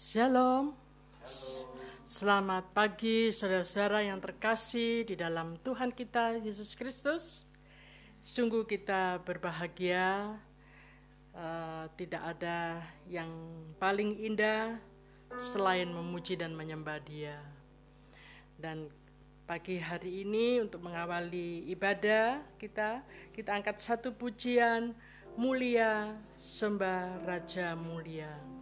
Shalom. Selamat pagi saudara-saudara yang terkasih di dalam Tuhan kita Yesus Kristus. Sungguh kita berbahagia. Uh, tidak ada yang paling indah selain memuji dan menyembah Dia. Dan pagi hari ini untuk mengawali ibadah kita, kita angkat satu pujian mulia sembah Raja mulia.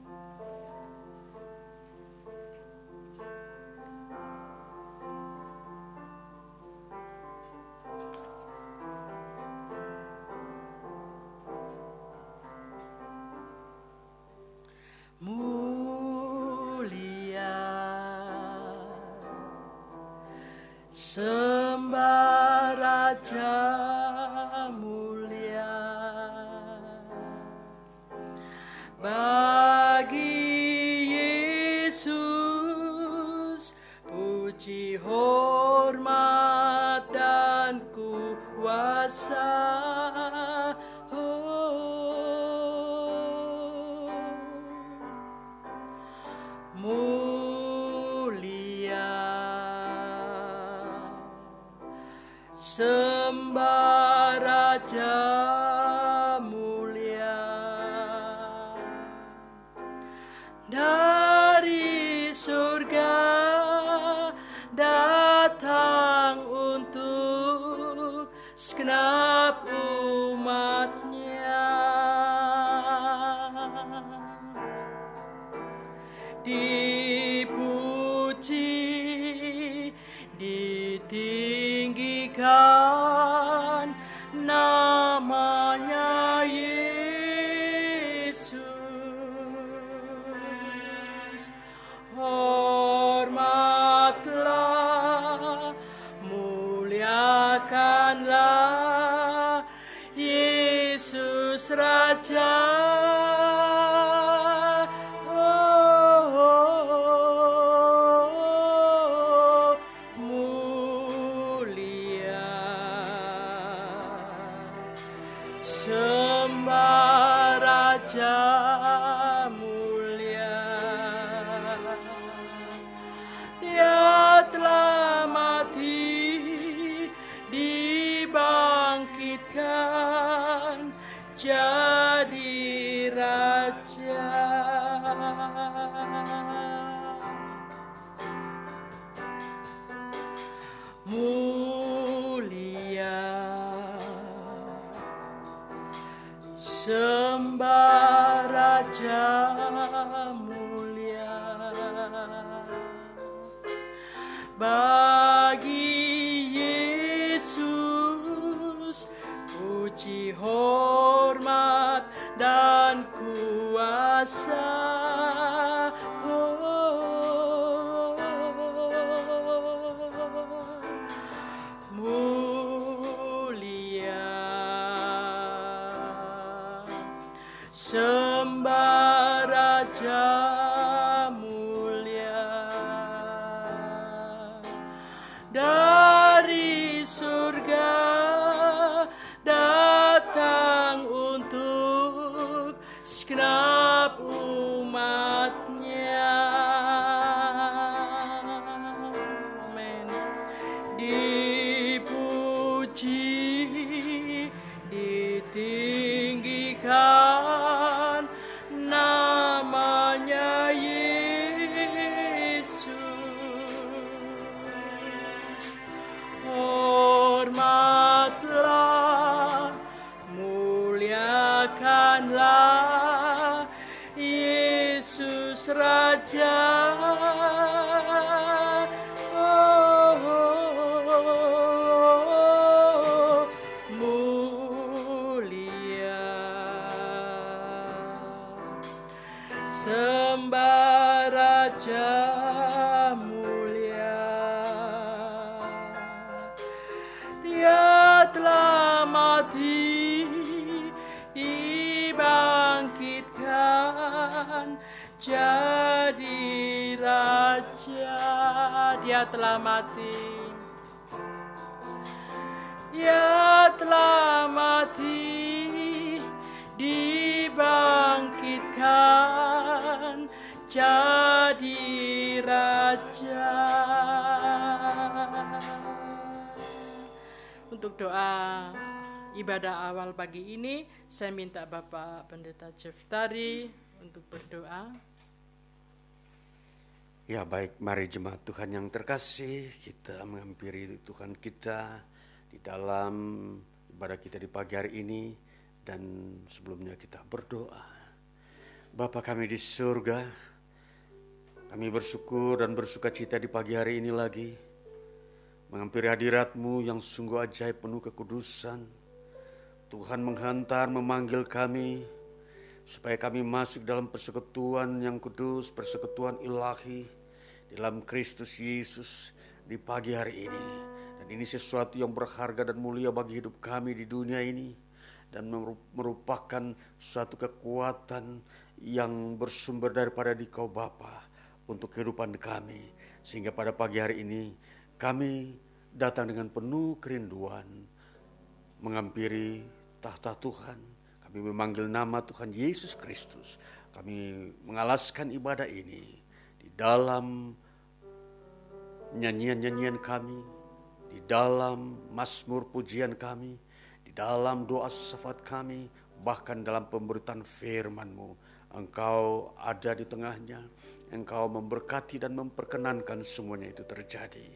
muliakanlah Yesus Raja. muliakanlah Yesus Raja. Telah mati. Dia telah mati, dibangkitkan jadi raja. Untuk doa ibadah awal pagi ini, saya minta Bapak Pendeta Jeftari untuk berdoa. Ya baik, mari jemaat Tuhan yang terkasih, kita menghampiri Tuhan kita di dalam ibadah kita di pagi hari ini dan sebelumnya kita berdoa. Bapa kami di surga, kami bersyukur dan bersuka cita di pagi hari ini lagi menghampiri hadiratmu yang sungguh ajaib penuh kekudusan. Tuhan menghantar, memanggil kami supaya kami masuk dalam persekutuan yang kudus, persekutuan ilahi dalam Kristus Yesus di pagi hari ini. Dan ini sesuatu yang berharga dan mulia bagi hidup kami di dunia ini dan merupakan suatu kekuatan yang bersumber daripada di kau Bapa untuk kehidupan kami. Sehingga pada pagi hari ini kami datang dengan penuh kerinduan mengampiri tahta Tuhan. Kami memanggil nama Tuhan Yesus Kristus. Kami mengalaskan ibadah ini dalam nyanyian-nyanyian kami, di dalam masmur pujian kami, di dalam doa syafaat kami, bahkan dalam pemberitaan firman-Mu. Engkau ada di tengahnya, Engkau memberkati dan memperkenankan semuanya itu terjadi.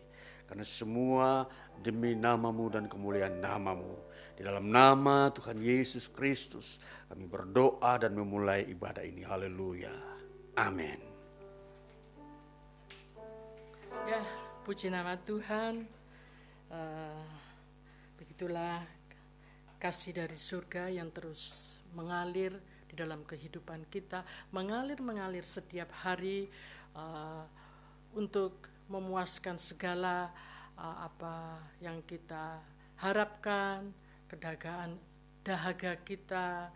Karena semua demi namamu dan kemuliaan namamu. Di dalam nama Tuhan Yesus Kristus kami berdoa dan memulai ibadah ini. Haleluya. Amin. Ya, puji nama Tuhan. Uh, begitulah kasih dari surga yang terus mengalir di dalam kehidupan kita mengalir-mengalir setiap hari uh, untuk memuaskan segala uh, apa yang kita harapkan, kedagaan dahaga kita,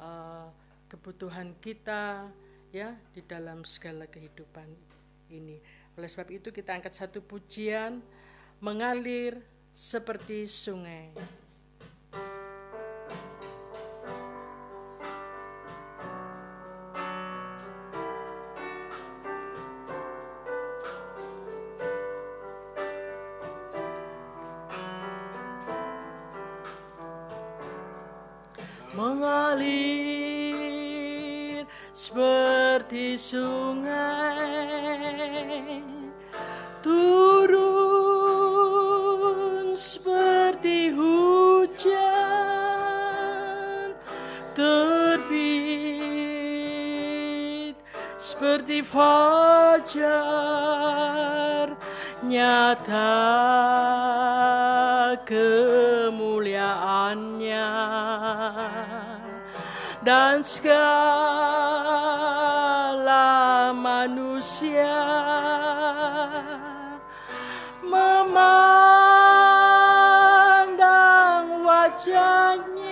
uh, kebutuhan kita ya di dalam segala kehidupan ini. Oleh sebab itu kita angkat satu pujian mengalir seperti sungai. Nyata kemuliaannya. Dan segala manusia memandang wajahnya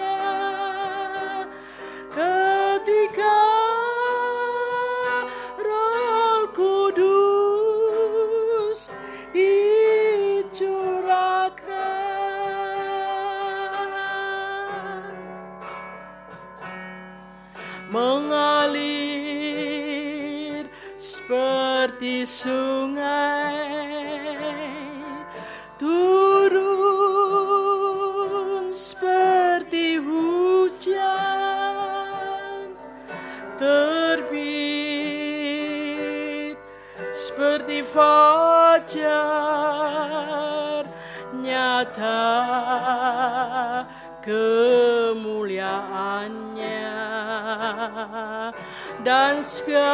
dan segala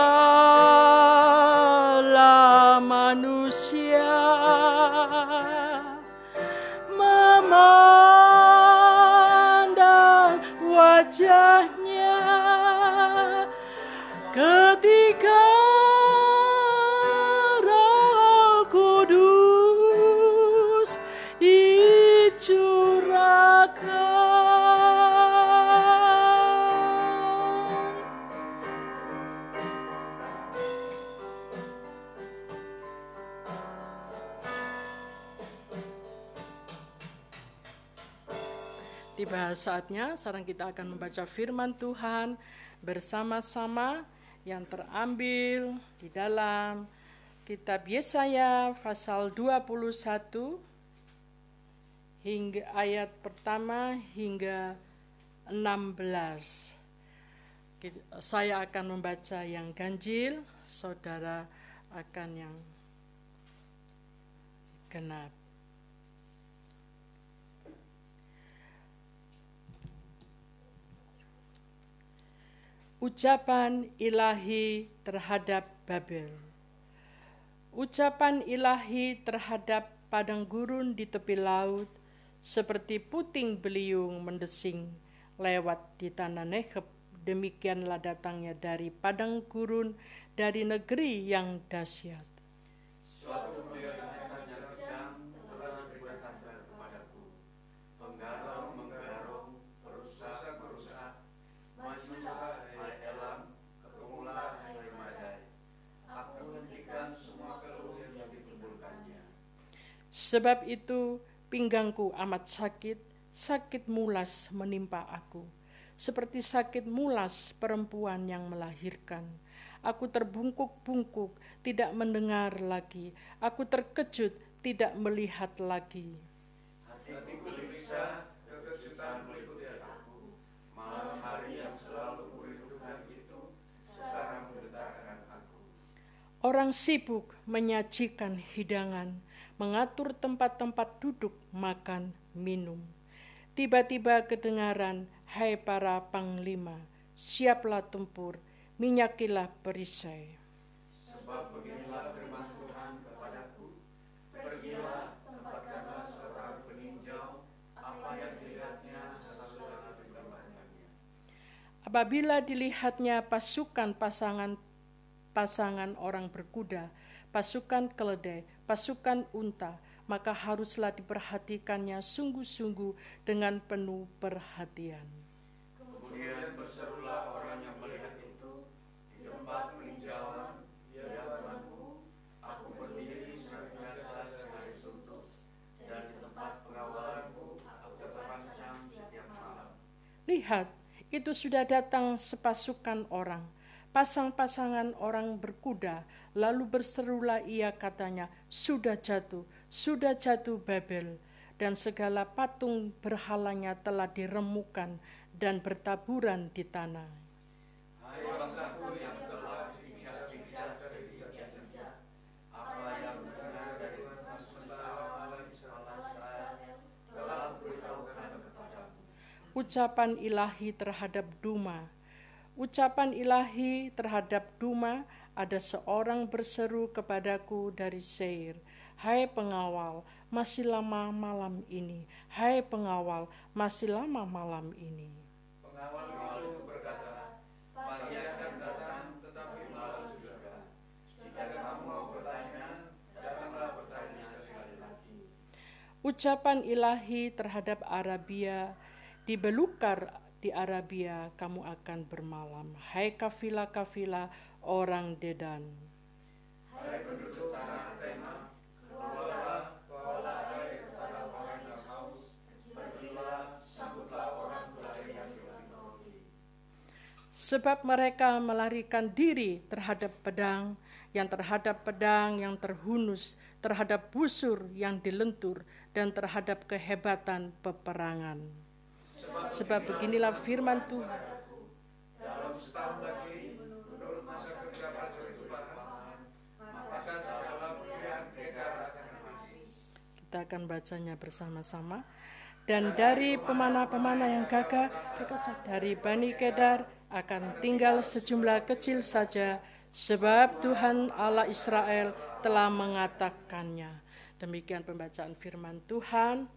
manusia memandang wajahnya ketika Tiba saatnya sekarang kita akan membaca firman Tuhan bersama-sama yang terambil di dalam kitab Yesaya pasal 21 hingga ayat pertama hingga 16. Saya akan membaca yang ganjil, saudara akan yang genap. Ucapan ilahi terhadap Babel. Ucapan ilahi terhadap padang gurun di tepi laut, seperti puting beliung mendesing lewat di tanah Neheb. Demikianlah datangnya dari padang gurun, dari negeri yang dahsyat. Suatu Sebab itu pinggangku amat sakit, sakit mulas menimpa aku. Seperti sakit mulas perempuan yang melahirkan. Aku terbungkuk-bungkuk, tidak mendengar lagi. Aku terkejut, tidak melihat lagi. Hatiku gelisah, kekejutan meliputi aku. Malam hari yang selalu kurindukan itu, sekarang aku. Orang sibuk menyajikan hidangan, mengatur tempat-tempat duduk, makan, minum. Tiba-tiba kedengaran, hai para panglima, siaplah tempur, minyakilah perisai. Sebab beginilah firman Tuhan kepadaku, pergilah, tempatkanlah seorang peninjau, apa yang dilihatnya sesudah banyaknya. Apabila dilihatnya pasukan pasangan pasangan orang berkuda, pasukan keledai, pasukan unta, maka haruslah diperhatikannya sungguh-sungguh dengan penuh perhatian. Kemudian berserulah orang yang melihat itu di tempat peninjauan, ya Tuanku, aku berdiri senantiasa sehari suntuk, dan di tempat pengawalanku aku terpancang setiap malam. Lihat, itu sudah datang sepasukan orang, pasang-pasangan orang berkuda, lalu berserulah ia katanya, sudah jatuh, sudah jatuh Babel, dan segala patung berhalanya telah diremukan dan bertaburan di tanah. Hai bangsaku yang telah apa yang benar dari telah kepadamu. Ucapan ilahi terhadap Duma, ucapan ilahi terhadap Duma, ada seorang berseru kepadaku dari Seir, Hai pengawal, masih lama malam ini. Hai pengawal, masih lama malam ini. Pengawal itu berkata, pagi akan datang tetapi malam juga. Jika kamu mau bertanya, datanglah bertanya sekali lagi. Ucapan ilahi terhadap Arabia di belukar di Arabia kamu akan bermalam. Hai kafila-kafila orang Dedan. Hai penduduk tanah Tema, keluarlah, keluarlah hai kepada orang yang haus, pergilah, sambutlah orang berlari yang. Sebab mereka melarikan diri terhadap pedang, yang terhadap pedang yang terhunus, terhadap busur yang dilentur, dan terhadap kehebatan peperangan. Sebab beginilah firman Tuhan. Dalam setahun lagi, menurut masa kerja percobaan, maka segala pilihan kedar akan habis. Kita akan bacanya bersama-sama. Dan dari pemana-pemana yang gagah, dari Bani Kedar akan tinggal sejumlah kecil saja, sebab Tuhan Allah Israel telah mengatakannya. Demikian pembacaan firman Tuhan.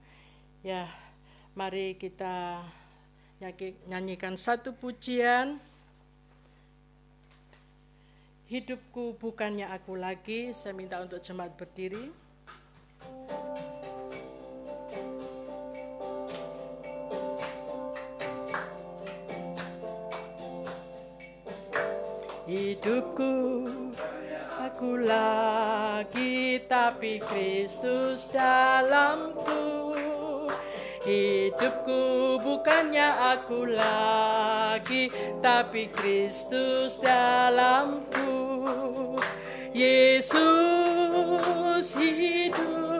Ya, Mari kita nyanyikan satu pujian. Hidupku bukannya aku lagi. Saya minta untuk jemaat berdiri. Hidupku aku lagi tapi Kristus dalamku Hidupku bukannya aku lagi Tapi Kristus dalamku. Yesus hidup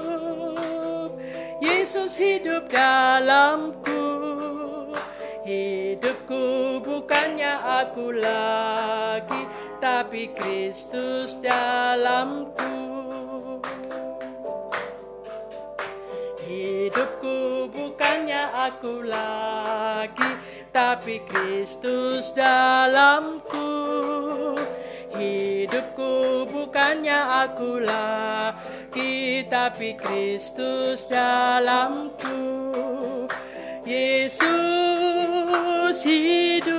Yesus hidup dalamku. Hidupku bukannya aku lagi Tapi Kristus dalamku. Hidupku aku lagi, tapi Kristus dalamku. Hidupku bukannya aku lagi, tapi Kristus dalamku. Yesus hidup,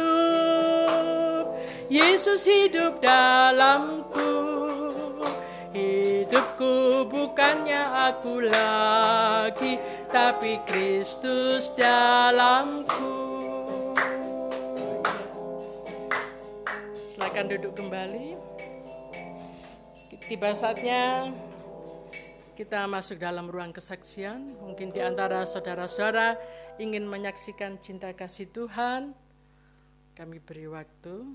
Yesus hidup dalamku. Hidupku bukannya aku lagi, tapi Kristus dalamku. Silakan duduk kembali. Tiba saatnya kita masuk dalam ruang kesaksian. Mungkin di antara saudara-saudara ingin menyaksikan cinta kasih Tuhan. Kami beri waktu.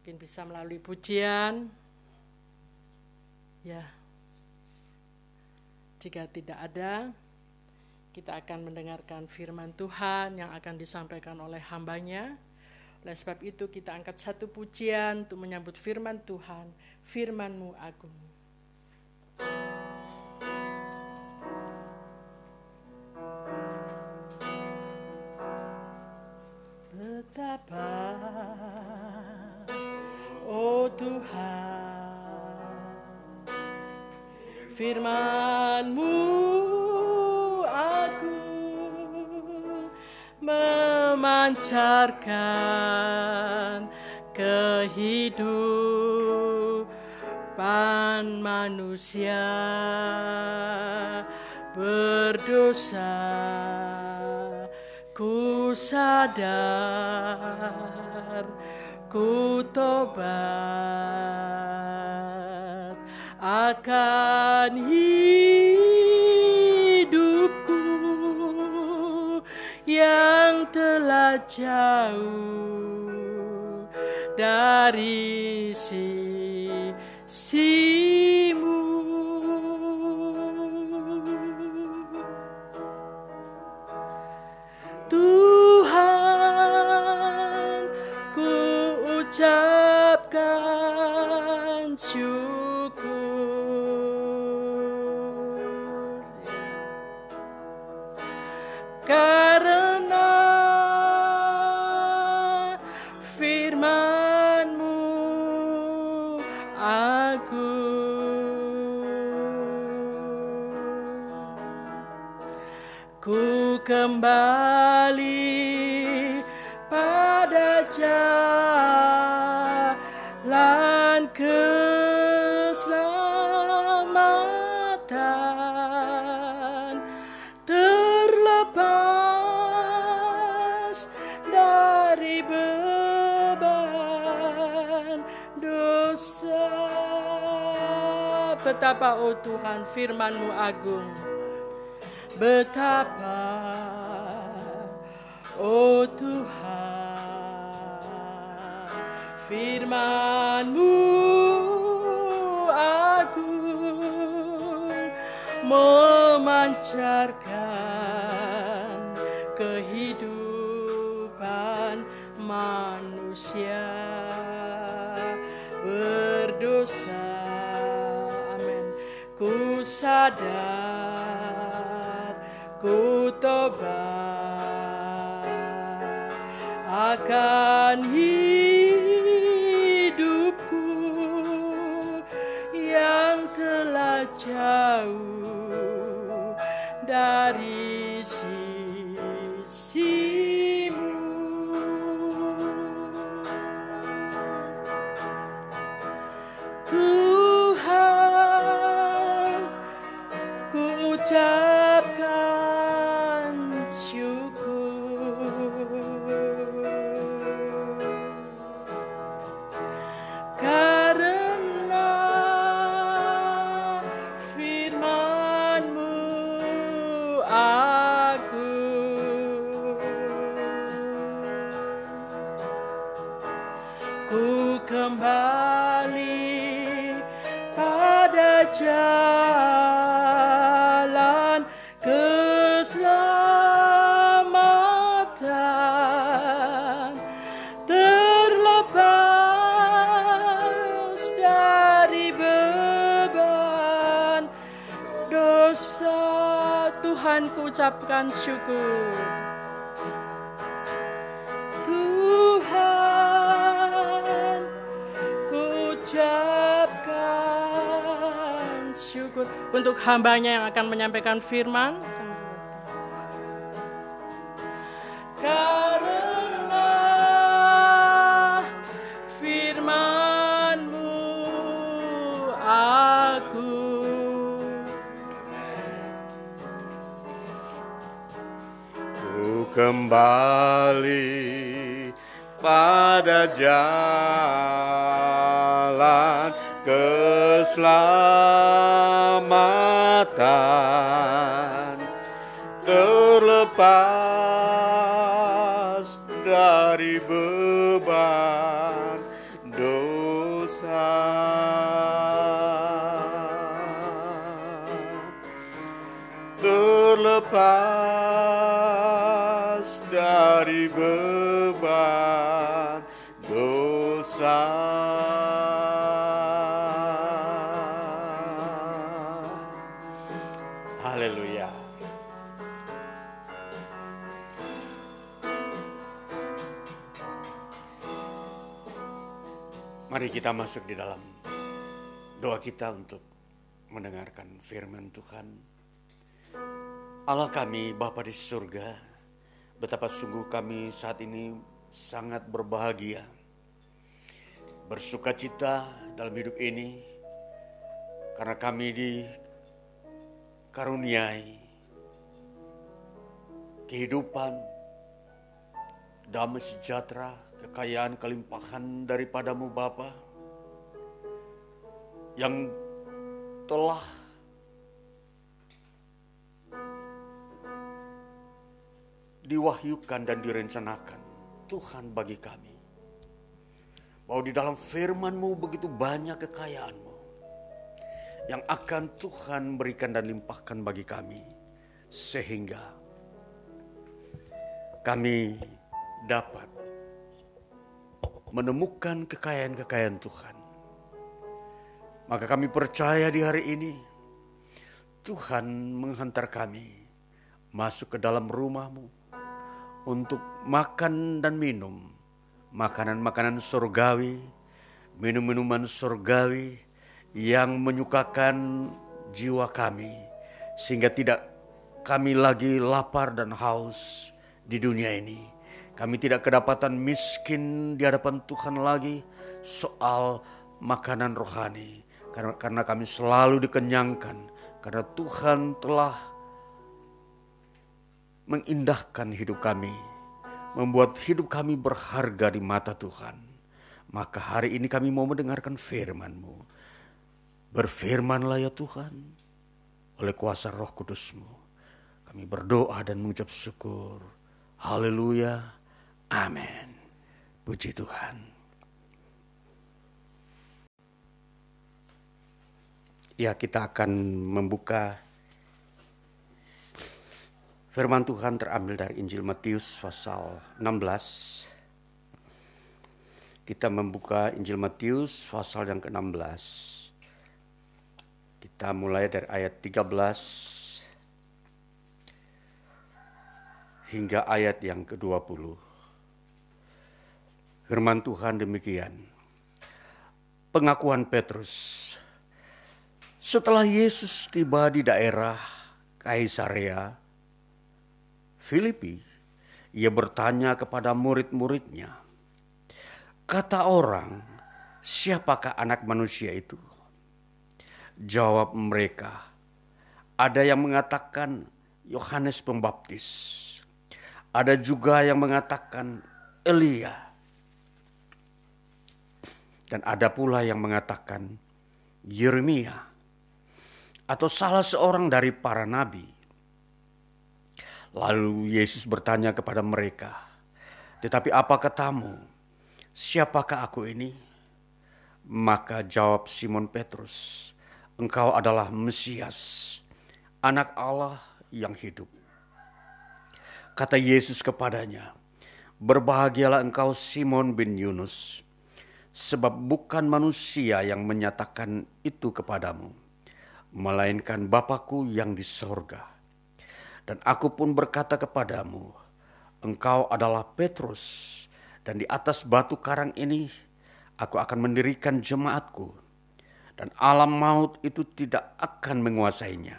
Mungkin bisa melalui pujian, Ya, jika tidak ada, kita akan mendengarkan firman Tuhan yang akan disampaikan oleh hambanya. Oleh sebab itu kita angkat satu pujian untuk menyambut firman Tuhan, firmanmu agung. Betapa, oh Tuhan, firmanmu memancarkan kehidupan manusia. Berdosa ku sadar ku tobat akan hidupku jauh dari sisimu. Betapa oh Tuhan firmanmu agung. Betapa oh Tuhan firmanmu agung memancarkan kehidupan manusia berdosa. Sadar, ku tobat. Akan hidupku ku ucapkan syukur Tuhan ku ucapkan syukur untuk hambanya yang akan menyampaikan firman kembali pada jalan keselamatan. Terlepas dari beban kita masuk di dalam doa kita untuk mendengarkan firman Tuhan. Allah kami, Bapa di surga, betapa sungguh kami saat ini sangat berbahagia, bersuka cita dalam hidup ini, karena kami dikaruniai kehidupan, damai sejahtera, kekayaan, kelimpahan daripadamu Bapa, yang telah diwahyukan dan direncanakan Tuhan bagi kami. Bahwa di dalam firman-Mu begitu banyak kekayaan-Mu yang akan Tuhan berikan dan limpahkan bagi kami. Sehingga kami dapat menemukan kekayaan-kekayaan Tuhan. Maka kami percaya di hari ini Tuhan menghantar kami masuk ke dalam rumahmu untuk makan dan minum makanan-makanan surgawi, minum-minuman surgawi yang menyukakan jiwa kami sehingga tidak kami lagi lapar dan haus di dunia ini. Kami tidak kedapatan miskin di hadapan Tuhan lagi soal makanan rohani karena, karena kami selalu dikenyangkan karena Tuhan telah mengindahkan hidup kami, membuat hidup kami berharga di mata Tuhan. Maka hari ini kami mau mendengarkan firman-Mu. Berfirmanlah ya Tuhan, oleh kuasa roh kudus-Mu. Kami berdoa dan mengucap syukur. Haleluya. Amin. Puji Tuhan. Ya kita akan membuka Firman Tuhan terambil dari Injil Matius pasal 16. Kita membuka Injil Matius pasal yang ke-16. Kita mulai dari ayat 13 hingga ayat yang ke-20. Firman Tuhan demikian. Pengakuan Petrus. Setelah Yesus tiba di daerah Kaisarea Filipi, ia bertanya kepada murid-muridnya, "Kata orang, siapakah anak manusia itu?" Jawab mereka, "Ada yang mengatakan Yohanes Pembaptis, ada juga yang mengatakan Elia, dan ada pula yang mengatakan Yeremia." Atau salah seorang dari para nabi. Lalu Yesus bertanya kepada mereka, "Tetapi apa katamu? Siapakah aku ini?" Maka jawab Simon Petrus, "Engkau adalah Mesias, Anak Allah yang hidup." Kata Yesus kepadanya, "Berbahagialah engkau, Simon bin Yunus, sebab bukan manusia yang menyatakan itu kepadamu, melainkan Bapakku yang di sorga. Dan aku pun berkata kepadamu, engkau adalah Petrus, dan di atas batu karang ini aku akan mendirikan jemaatku, dan alam maut itu tidak akan menguasainya.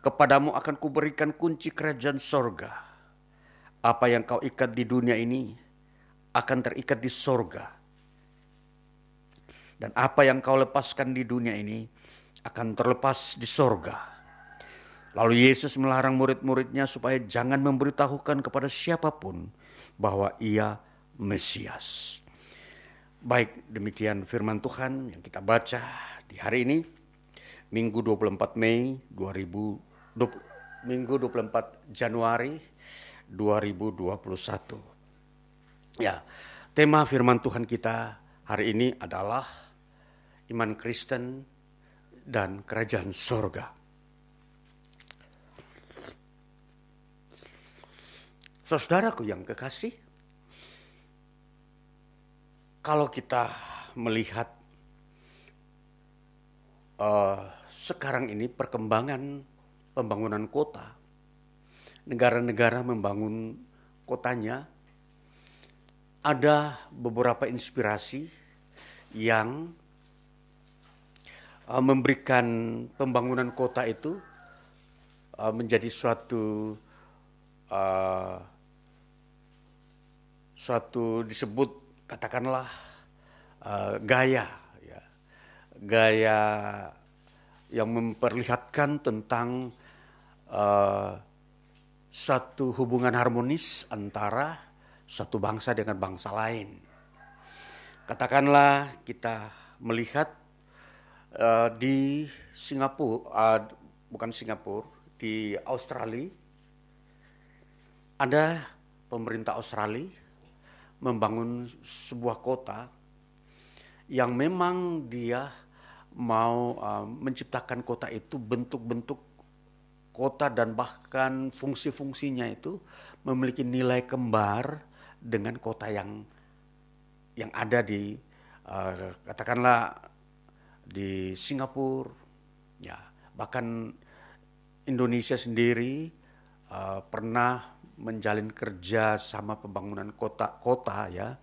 Kepadamu akan kuberikan kunci kerajaan sorga. Apa yang kau ikat di dunia ini akan terikat di sorga. Dan apa yang kau lepaskan di dunia ini akan terlepas di sorga. Lalu Yesus melarang murid-muridnya supaya jangan memberitahukan kepada siapa pun bahwa ia Mesias. Baik, demikian firman Tuhan yang kita baca di hari ini, Minggu 24 Mei 2000, Minggu 24 Januari 2021. Ya, tema firman Tuhan kita hari ini adalah iman Kristen dan kerajaan sorga. Saudaraku yang kekasih, kalau kita melihat uh, sekarang ini perkembangan pembangunan kota, negara-negara membangun kotanya, ada beberapa inspirasi yang uh, memberikan pembangunan kota itu uh, menjadi suatu uh, suatu disebut katakanlah uh, gaya ya gaya yang memperlihatkan tentang uh, satu hubungan harmonis antara satu bangsa dengan bangsa lain. Katakanlah kita melihat uh, di Singapura, uh, bukan Singapura, di Australia ada pemerintah Australia membangun sebuah kota yang memang dia mau uh, menciptakan kota itu bentuk-bentuk kota dan bahkan fungsi-fungsinya itu memiliki nilai kembar dengan kota yang yang ada di uh, katakanlah di Singapura ya bahkan Indonesia sendiri uh, pernah menjalin kerja sama pembangunan kota-kota ya.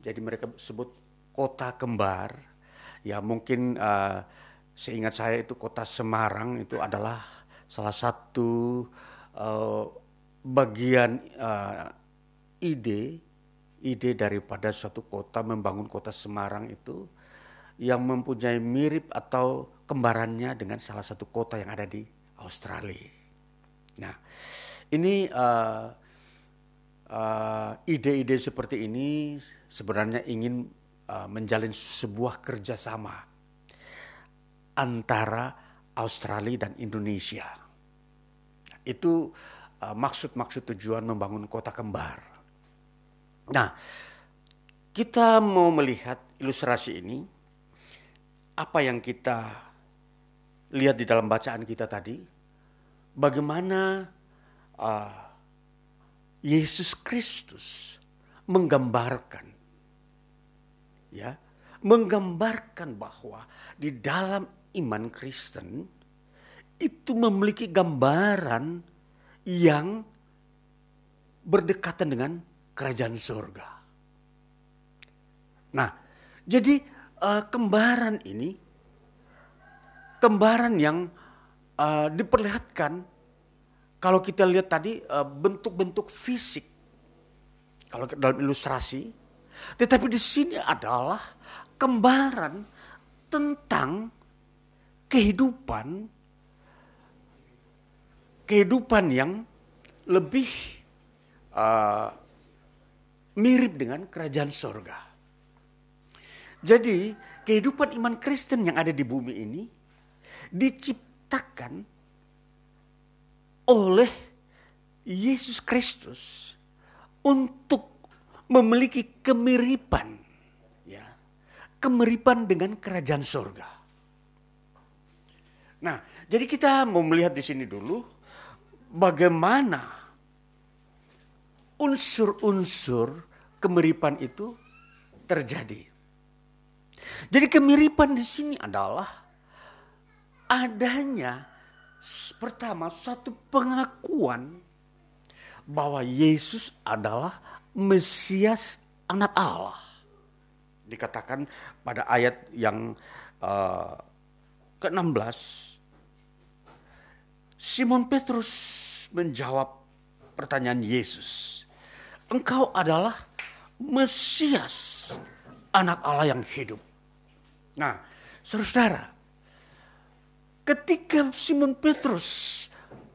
Jadi mereka sebut kota kembar. Ya mungkin uh, seingat saya itu kota Semarang itu adalah salah satu uh, bagian uh, ide ide daripada suatu kota membangun kota Semarang itu yang mempunyai mirip atau kembarannya dengan salah satu kota yang ada di Australia. Nah, ini uh, uh, ide-ide seperti ini sebenarnya ingin uh, menjalin sebuah kerjasama antara Australia dan Indonesia. Itu uh, maksud-maksud tujuan membangun kota kembar. Nah, kita mau melihat ilustrasi ini, apa yang kita lihat di dalam bacaan kita tadi, bagaimana uh, Yesus Kristus menggambarkan ya menggambarkan bahwa di dalam iman Kristen itu memiliki gambaran yang berdekatan dengan kerajaan surga. Nah, jadi uh, kembaran ini kembaran yang uh, diperlihatkan kalau kita lihat tadi eh, bentuk-bentuk fisik, kalau dalam ilustrasi, tetapi di sini adalah kembaran tentang kehidupan, kehidupan yang lebih uh, mirip dengan kerajaan sorga. Jadi kehidupan iman Kristen yang ada di bumi ini diciptakan oleh Yesus Kristus untuk memiliki kemiripan ya kemiripan dengan kerajaan surga. Nah, jadi kita mau melihat di sini dulu bagaimana unsur-unsur kemiripan itu terjadi. Jadi kemiripan di sini adalah adanya pertama satu pengakuan bahwa Yesus adalah Mesias anak Allah. Dikatakan pada ayat yang uh, ke-16 Simon Petrus menjawab pertanyaan Yesus. Engkau adalah Mesias, anak Allah yang hidup. Nah, saudara, ketika Simon Petrus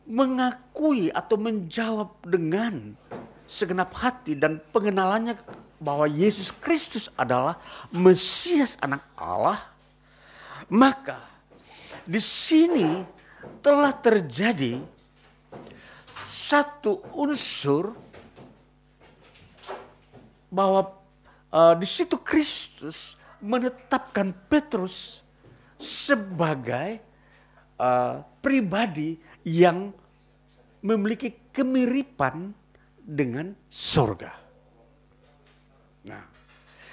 mengakui atau menjawab dengan segenap hati dan pengenalannya bahwa Yesus Kristus adalah Mesias anak Allah, maka di sini telah terjadi satu unsur bahwa uh, di situ Kristus menetapkan Petrus sebagai uh, pribadi yang memiliki kemiripan dengan sorga. Nah,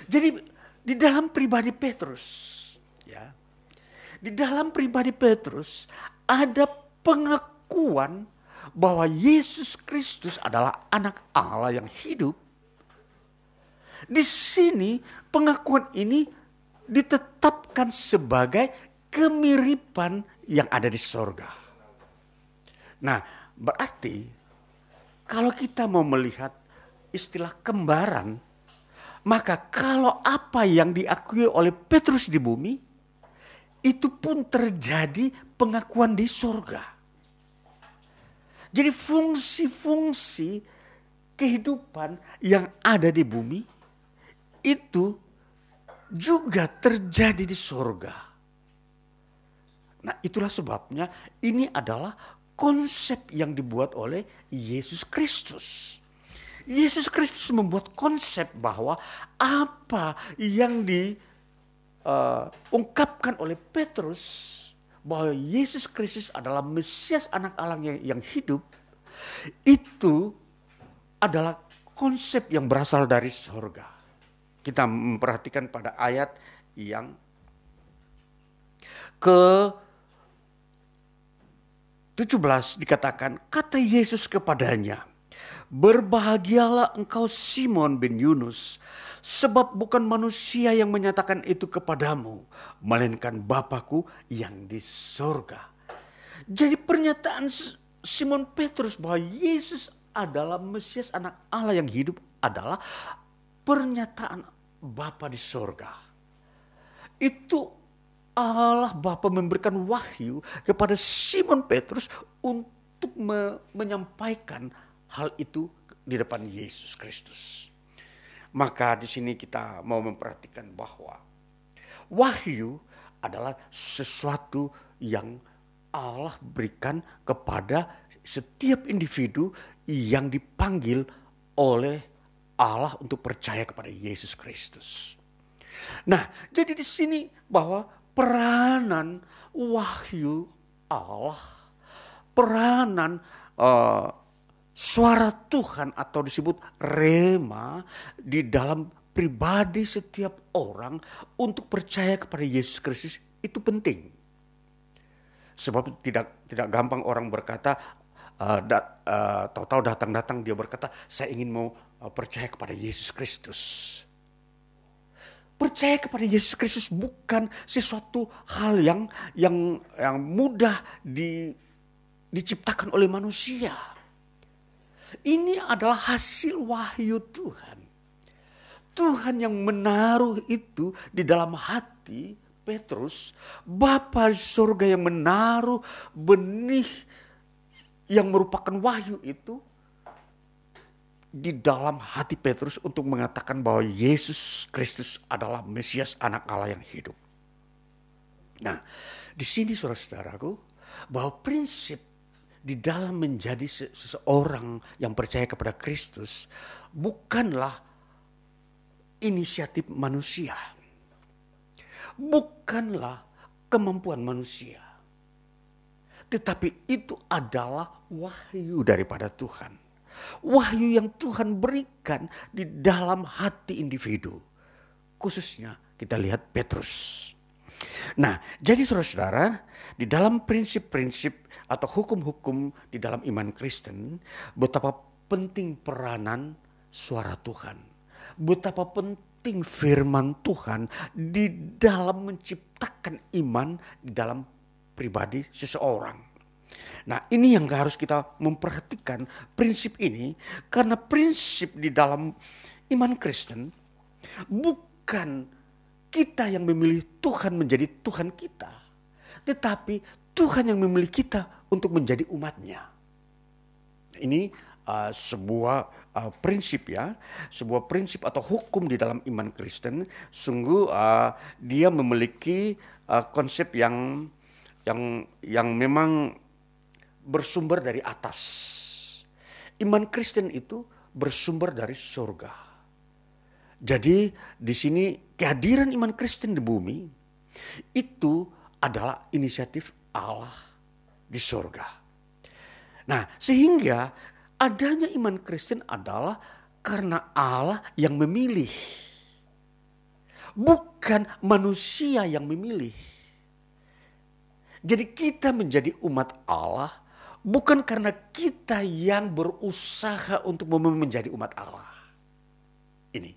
jadi di dalam pribadi Petrus, ya, di dalam pribadi Petrus ada pengakuan bahwa Yesus Kristus adalah anak Allah yang hidup. Di sini pengakuan ini ditetapkan sebagai kemiripan yang ada di sorga. Nah, berarti kalau kita mau melihat istilah kembaran, maka kalau apa yang diakui oleh Petrus di bumi, itu pun terjadi pengakuan di surga. Jadi fungsi-fungsi kehidupan yang ada di bumi itu juga terjadi di surga. Nah itulah sebabnya ini adalah konsep yang dibuat oleh Yesus Kristus. Yesus Kristus membuat konsep bahwa apa yang diungkapkan uh, oleh Petrus bahwa Yesus Kristus adalah Mesias anak Allah yang, yang hidup itu adalah konsep yang berasal dari sorga. Kita memperhatikan pada ayat yang ke 17 dikatakan kata Yesus kepadanya Berbahagialah engkau Simon bin Yunus Sebab bukan manusia yang menyatakan itu kepadamu, melainkan Bapakku yang di sorga. Jadi pernyataan Simon Petrus bahwa Yesus adalah Mesias anak Allah yang hidup adalah pernyataan Bapa di sorga. Itu Allah Bapa memberikan wahyu kepada Simon Petrus untuk me menyampaikan hal itu di depan Yesus Kristus. Maka di sini kita mau memperhatikan bahwa wahyu adalah sesuatu yang Allah berikan kepada setiap individu yang dipanggil oleh Allah untuk percaya kepada Yesus Kristus. Nah, jadi di sini bahwa peranan wahyu Allah, peranan uh, suara Tuhan atau disebut rema di dalam pribadi setiap orang untuk percaya kepada Yesus Kristus itu penting. Sebab tidak tidak gampang orang berkata uh, uh, tahu-tahu datang-datang dia berkata saya ingin mau percaya kepada Yesus Kristus. Percaya kepada Yesus Kristus bukan sesuatu hal yang yang yang mudah di, diciptakan oleh manusia ini adalah hasil wahyu Tuhan. Tuhan yang menaruh itu di dalam hati Petrus, Bapa surga yang menaruh benih yang merupakan wahyu itu di dalam hati Petrus untuk mengatakan bahwa Yesus Kristus adalah Mesias anak Allah yang hidup. Nah, di sini saudara-saudaraku, bahwa prinsip di dalam menjadi seseorang yang percaya kepada Kristus bukanlah inisiatif manusia. bukanlah kemampuan manusia. Tetapi itu adalah wahyu daripada Tuhan. Wahyu yang Tuhan berikan di dalam hati individu. Khususnya kita lihat Petrus. Nah, jadi saudara-saudara, di dalam prinsip-prinsip atau hukum-hukum di dalam iman Kristen, betapa penting peranan suara Tuhan. Betapa penting firman Tuhan di dalam menciptakan iman di dalam pribadi seseorang. Nah, ini yang harus kita memperhatikan prinsip ini karena prinsip di dalam iman Kristen bukan kita yang memilih Tuhan menjadi Tuhan kita, tetapi Tuhan yang memilih kita untuk menjadi umatnya. Ini uh, sebuah uh, prinsip ya, sebuah prinsip atau hukum di dalam iman Kristen. Sungguh uh, dia memiliki uh, konsep yang yang yang memang bersumber dari atas. Iman Kristen itu bersumber dari surga. Jadi di sini kehadiran iman Kristen di bumi itu adalah inisiatif Allah di surga. Nah, sehingga adanya iman Kristen adalah karena Allah yang memilih. Bukan manusia yang memilih. Jadi kita menjadi umat Allah bukan karena kita yang berusaha untuk menjadi umat Allah. Ini.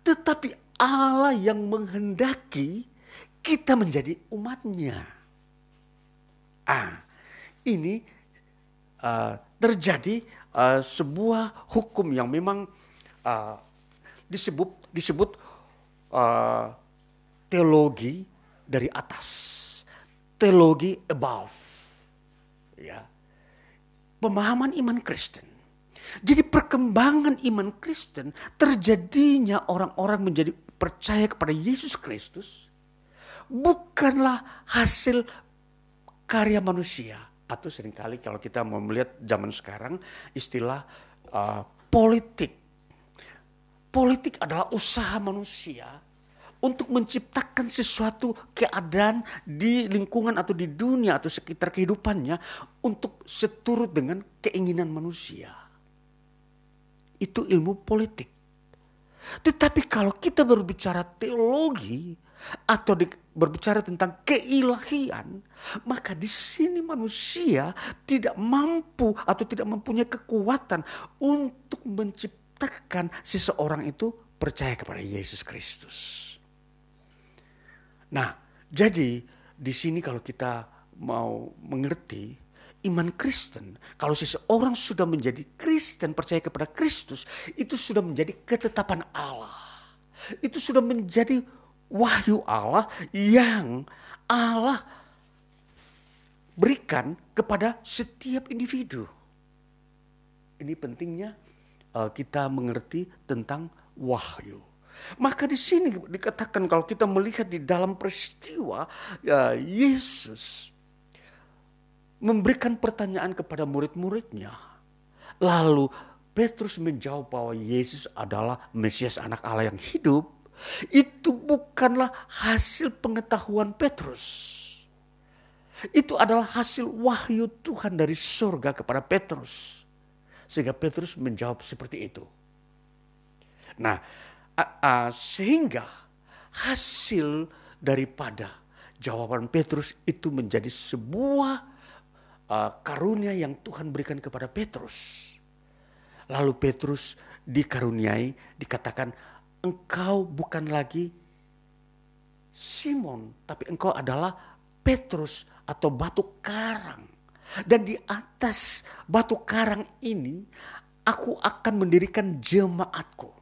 Tetapi Allah yang menghendaki kita menjadi umatnya. Ah, ini uh, terjadi uh, sebuah hukum yang memang uh, disebut disebut uh, teologi dari atas teologi above. Ya. Pemahaman iman Kristen. Jadi perkembangan iman Kristen terjadinya orang-orang menjadi percaya kepada Yesus Kristus bukanlah hasil karya manusia atau sering kali kalau kita mau melihat zaman sekarang istilah uh, politik. Politik adalah usaha manusia untuk menciptakan sesuatu keadaan di lingkungan atau di dunia atau sekitar kehidupannya untuk seturut dengan keinginan manusia. Itu ilmu politik. Tetapi kalau kita berbicara teologi atau di, berbicara tentang keilahian, maka di sini manusia tidak mampu atau tidak mempunyai kekuatan untuk menciptakan seseorang itu percaya kepada Yesus Kristus. Nah, jadi di sini kalau kita mau mengerti iman Kristen, kalau seseorang sudah menjadi Kristen percaya kepada Kristus, itu sudah menjadi ketetapan Allah. Itu sudah menjadi wahyu Allah yang Allah berikan kepada setiap individu. Ini pentingnya uh, kita mengerti tentang wahyu. Maka di sini dikatakan kalau kita melihat di dalam peristiwa ya, Yesus memberikan pertanyaan kepada murid-muridnya. Lalu Petrus menjawab bahwa Yesus adalah Mesias anak Allah yang hidup. Itu bukanlah hasil pengetahuan Petrus. Itu adalah hasil wahyu Tuhan dari surga kepada Petrus. Sehingga Petrus menjawab seperti itu. Nah, uh, sehingga hasil daripada jawaban Petrus itu menjadi sebuah uh, karunia yang Tuhan berikan kepada Petrus. Lalu Petrus dikaruniai, dikatakan engkau bukan lagi Simon, tapi engkau adalah Petrus atau batu karang. Dan di atas batu karang ini aku akan mendirikan jemaatku.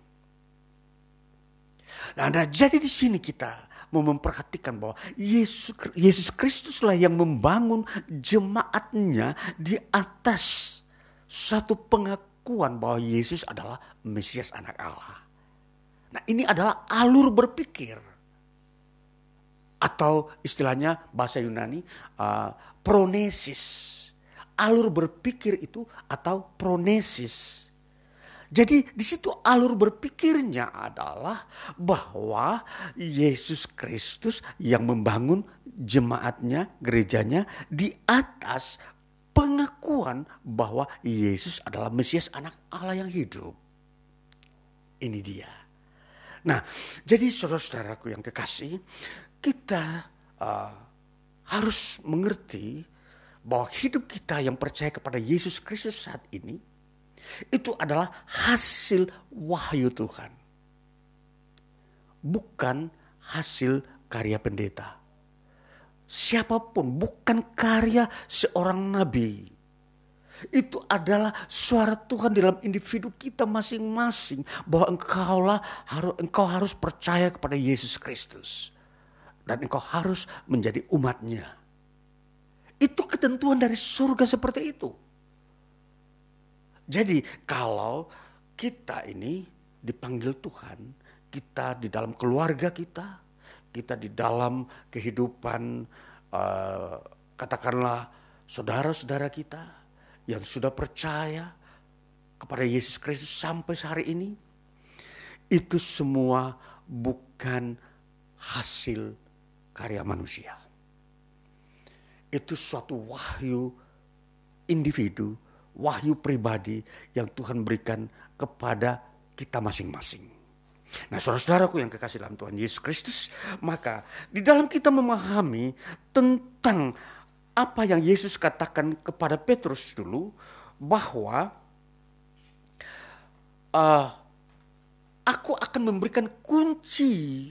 Nah, nah jadi di sini kita mau memperhatikan bahwa Yesus Yesus Kristuslah yang membangun jemaatnya di atas satu pengakuan bahwa Yesus adalah Mesias anak Allah. Nah, ini adalah alur berpikir atau istilahnya bahasa Yunani uh, pronesis. Alur berpikir itu atau pronesis. Jadi di situ alur berpikirnya adalah bahwa Yesus Kristus yang membangun jemaatnya, gerejanya di atas pengakuan bahwa Yesus adalah Mesias anak Allah yang hidup. Ini dia. Nah, jadi saudara-saudaraku yang kekasih, kita uh, harus mengerti bahwa hidup kita yang percaya kepada Yesus Kristus saat ini itu adalah hasil wahyu Tuhan. Bukan hasil karya pendeta. Siapa pun, bukan karya seorang nabi. Itu adalah suara Tuhan dalam individu kita masing-masing. Bahwa engkaulah harus engkau harus percaya kepada Yesus Kristus. Dan engkau harus menjadi umatnya. Itu ketentuan dari surga seperti itu. Jadi kalau kita ini dipanggil Tuhan, kita di dalam keluarga kita, kita di dalam kehidupan uh, katakanlah saudara-saudara kita yang sudah percaya kepada Yesus Kristus sampai hari ini, itu semua bukan hasil karya manusia. Itu suatu wahyu individu wahyu pribadi yang Tuhan berikan kepada kita masing-masing. Nah saudara-saudaraku yang kekasih dalam Tuhan Yesus Kristus, maka di dalam kita memahami tentang apa yang Yesus katakan kepada Petrus dulu, bahwa uh, aku akan memberikan kunci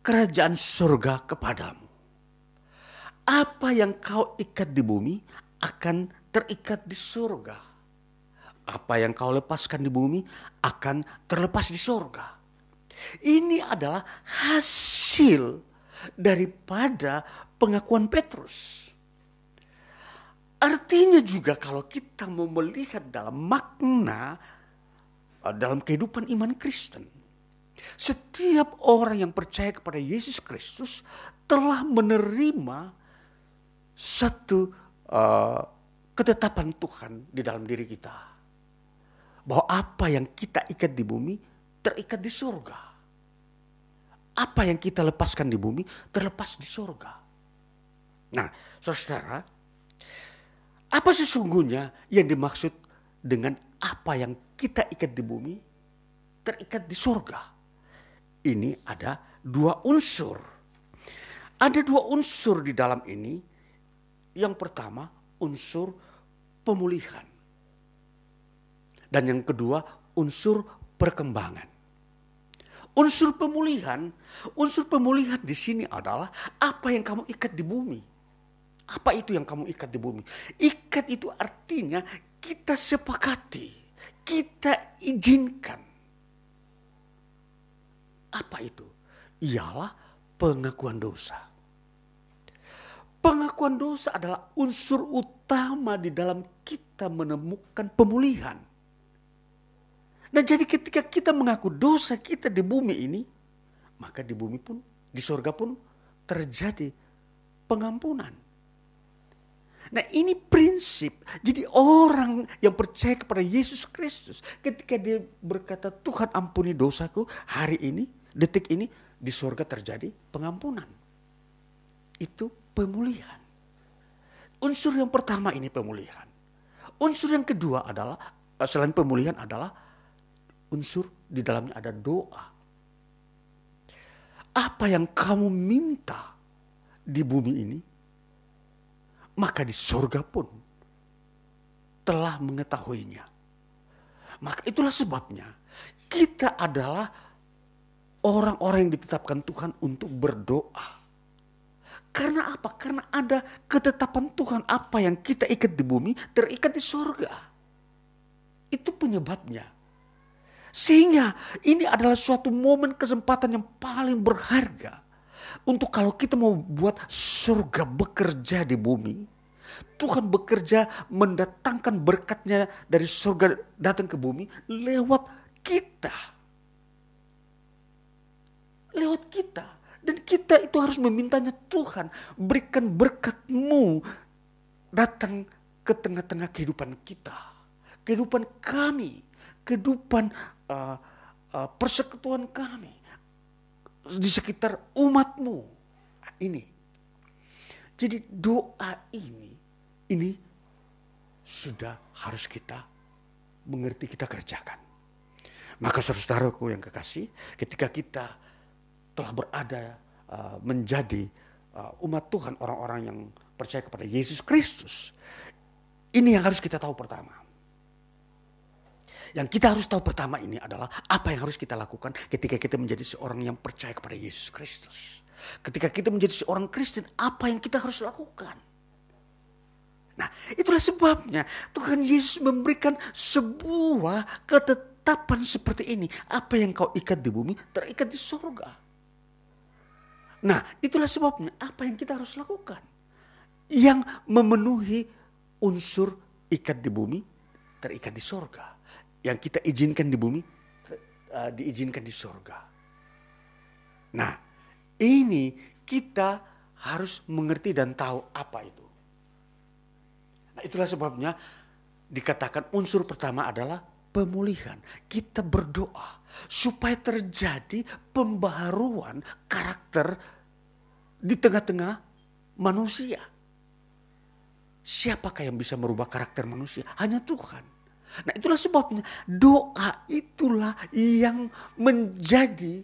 kerajaan surga kepadamu. Apa yang kau ikat di bumi akan terikat di surga apa yang kau lepaskan di bumi akan terlepas di sorga. Ini adalah hasil daripada pengakuan Petrus. Artinya juga kalau kita mau melihat dalam makna uh, dalam kehidupan iman Kristen. Setiap orang yang percaya kepada Yesus Kristus telah menerima satu uh, ketetapan Tuhan di dalam diri kita bahwa apa yang kita ikat di bumi terikat di surga. Apa yang kita lepaskan di bumi terlepas di surga. Nah, saudara, apa sesungguhnya yang dimaksud dengan apa yang kita ikat di bumi terikat di surga? Ini ada dua unsur. Ada dua unsur di dalam ini. Yang pertama, unsur pemulihan. Dan yang kedua, unsur perkembangan. Unsur pemulihan, unsur pemulihan di sini adalah apa yang kamu ikat di bumi. Apa itu yang kamu ikat di bumi? Ikat itu artinya kita sepakati, kita izinkan. Apa itu? Ialah pengakuan dosa. Pengakuan dosa adalah unsur utama di dalam kita menemukan pemulihan. Nah jadi ketika kita mengaku dosa kita di bumi ini, maka di bumi pun, di sorga pun terjadi pengampunan. Nah ini prinsip. Jadi orang yang percaya kepada Yesus Kristus. Ketika dia berkata Tuhan ampuni dosaku hari ini, detik ini. Di sorga terjadi pengampunan. Itu pemulihan. Unsur yang pertama ini pemulihan. Unsur yang kedua adalah, selain pemulihan adalah unsur di dalamnya ada doa. Apa yang kamu minta di bumi ini, maka di sorga pun telah mengetahuinya. Maka itulah sebabnya kita adalah orang-orang yang ditetapkan Tuhan untuk berdoa. Karena apa? Karena ada ketetapan Tuhan apa yang kita ikat di bumi terikat di sorga. Itu penyebabnya. Sehingga ini adalah suatu momen kesempatan yang paling berharga. Untuk kalau kita mau buat surga bekerja di bumi. Tuhan bekerja mendatangkan berkatnya dari surga datang ke bumi lewat kita. Lewat kita. Dan kita itu harus memintanya Tuhan berikan berkatmu datang ke tengah-tengah kehidupan kita. Kehidupan kami kehidupan uh, persekutuan kami di sekitar umatmu. Ini. Jadi doa ini, ini sudah harus kita mengerti kita kerjakan. Maka saudaraku yang kekasih, ketika kita telah berada uh, menjadi uh, umat Tuhan, orang-orang yang percaya kepada Yesus Kristus, ini yang harus kita tahu pertama. Yang kita harus tahu pertama ini adalah apa yang harus kita lakukan ketika kita menjadi seorang yang percaya kepada Yesus Kristus. Ketika kita menjadi seorang Kristen, apa yang kita harus lakukan? Nah, itulah sebabnya Tuhan Yesus memberikan sebuah ketetapan seperti ini. Apa yang kau ikat di bumi, terikat di sorga. Nah, itulah sebabnya apa yang kita harus lakukan. Yang memenuhi unsur ikat di bumi, terikat di sorga yang kita izinkan di bumi uh, diizinkan di sorga. Nah, ini kita harus mengerti dan tahu apa itu. Nah, itulah sebabnya dikatakan unsur pertama adalah pemulihan. Kita berdoa supaya terjadi pembaharuan karakter di tengah-tengah manusia. Siapakah yang bisa merubah karakter manusia? Hanya Tuhan. Nah itulah sebabnya doa itulah yang menjadi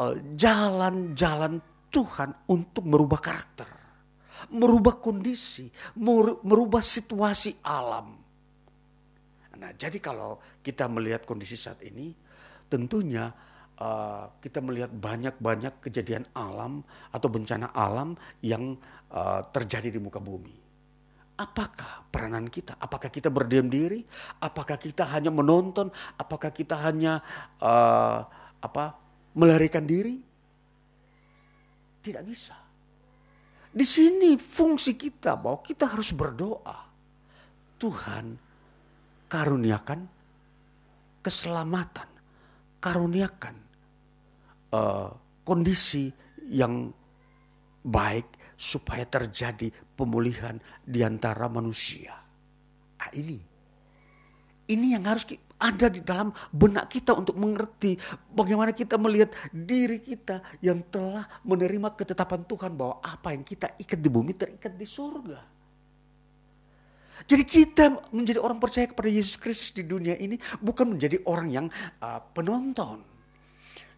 eh, jalan-jalan uh, Tuhan untuk merubah karakter. Merubah kondisi, merubah situasi alam. Nah jadi kalau kita melihat kondisi saat ini tentunya uh, kita melihat banyak-banyak kejadian alam atau bencana alam yang uh, terjadi di muka bumi Apakah peranan kita? Apakah kita berdiam diri? Apakah kita hanya menonton? Apakah kita hanya uh, apa melarikan diri? Tidak bisa. Di sini fungsi kita bahwa kita harus berdoa. Tuhan karuniakan keselamatan, karuniakan uh, kondisi yang baik supaya terjadi pemulihan di antara manusia. Nah, ini ini yang harus ada di dalam benak kita untuk mengerti bagaimana kita melihat diri kita yang telah menerima ketetapan Tuhan bahwa apa yang kita ikat di bumi terikat di surga. Jadi kita menjadi orang percaya kepada Yesus Kristus di dunia ini bukan menjadi orang yang uh, penonton.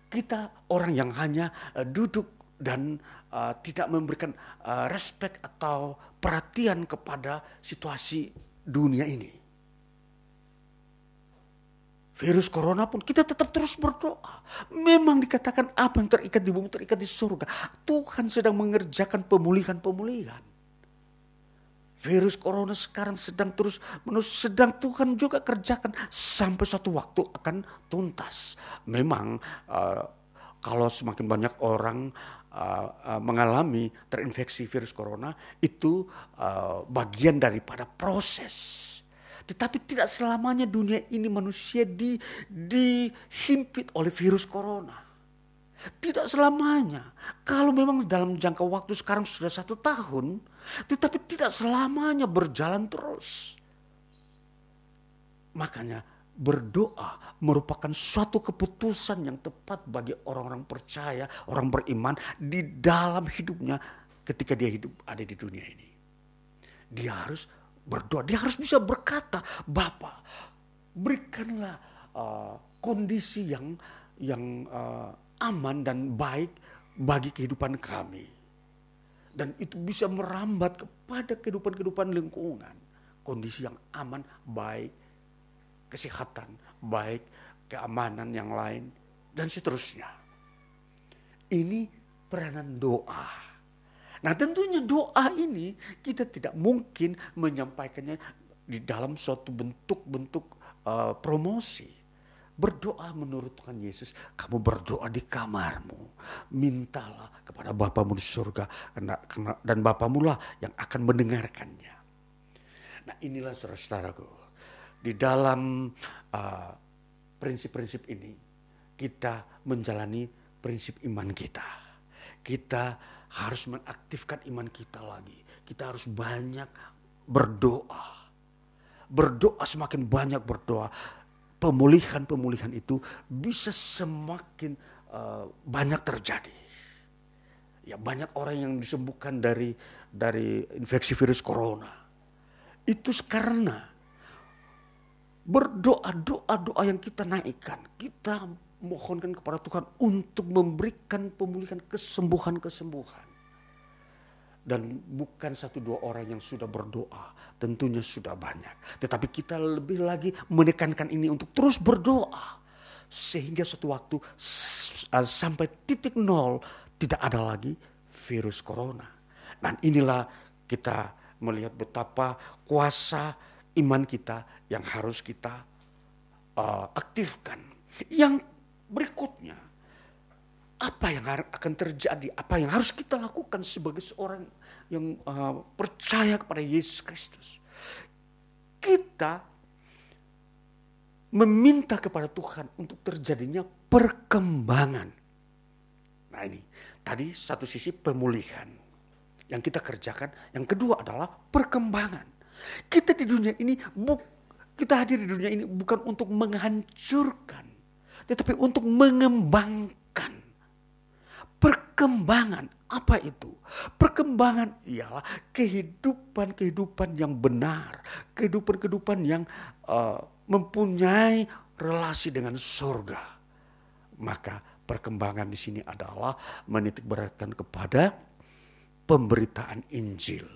Kita orang yang hanya uh, duduk dan uh, tidak memberikan uh, respect atau perhatian kepada situasi dunia ini. Virus corona pun kita tetap terus berdoa. Memang dikatakan apa yang terikat di bumi terikat di surga. Tuhan sedang mengerjakan pemulihan-pemulihan. Virus corona sekarang sedang terus menerus sedang Tuhan juga kerjakan sampai suatu waktu akan tuntas. Memang uh, kalau semakin banyak orang uh, uh, mengalami terinfeksi virus corona itu uh, bagian daripada proses. Tetapi tidak selamanya dunia ini manusia di, dihimpit oleh virus corona. Tidak selamanya. Kalau memang dalam jangka waktu sekarang sudah satu tahun, tetapi tidak selamanya berjalan terus. Makanya berdoa merupakan suatu keputusan yang tepat bagi orang-orang percaya, orang beriman di dalam hidupnya ketika dia hidup ada di dunia ini. Dia harus berdoa, dia harus bisa berkata, Bapa, berikanlah uh, kondisi yang yang uh, aman dan baik bagi kehidupan kami. Dan itu bisa merambat kepada kehidupan-kehidupan lingkungan. Kondisi yang aman, baik, kesehatan, baik keamanan yang lain, dan seterusnya. Ini peranan doa. Nah tentunya doa ini kita tidak mungkin menyampaikannya di dalam suatu bentuk-bentuk uh, promosi. Berdoa menurut Tuhan Yesus, kamu berdoa di kamarmu. Mintalah kepada Bapamu di surga dan Bapamu lah yang akan mendengarkannya. Nah inilah saudara-saudaraku di dalam uh, prinsip-prinsip uh, ini kita menjalani prinsip iman kita. Kita harus mengaktifkan iman kita lagi. Kita harus banyak berdoa. Berdoa semakin banyak berdoa. pemulihan-pemulihan itu bisa semakin uh, banyak terjadi. Ya banyak orang yang disembuhkan dari dari infeksi virus corona. Itu karena berdoa doa doa yang kita naikkan, kita mohonkan kepada Tuhan untuk memberikan pemulihan kesembuhan kesembuhan dan bukan satu dua orang yang sudah berdoa, tentunya sudah banyak. Tetapi kita lebih lagi menekankan ini untuk terus berdoa sehingga suatu waktu uh, sampai titik nol tidak ada lagi virus corona. Dan inilah kita melihat betapa kuasa iman kita yang harus kita uh, aktifkan. Yang berikutnya apa yang akan terjadi, apa yang harus kita lakukan sebagai seorang yang uh, percaya kepada Yesus Kristus. Kita meminta kepada Tuhan untuk terjadinya perkembangan. Nah ini, tadi satu sisi pemulihan yang kita kerjakan, yang kedua adalah perkembangan. Kita di dunia ini, kita hadir di dunia ini bukan untuk menghancurkan, tetapi untuk mengembangkan perkembangan. Apa itu? Perkembangan ialah kehidupan-kehidupan yang benar, kehidupan-kehidupan yang uh, mempunyai relasi dengan surga. Maka perkembangan di sini adalah menitikberatkan kepada pemberitaan Injil,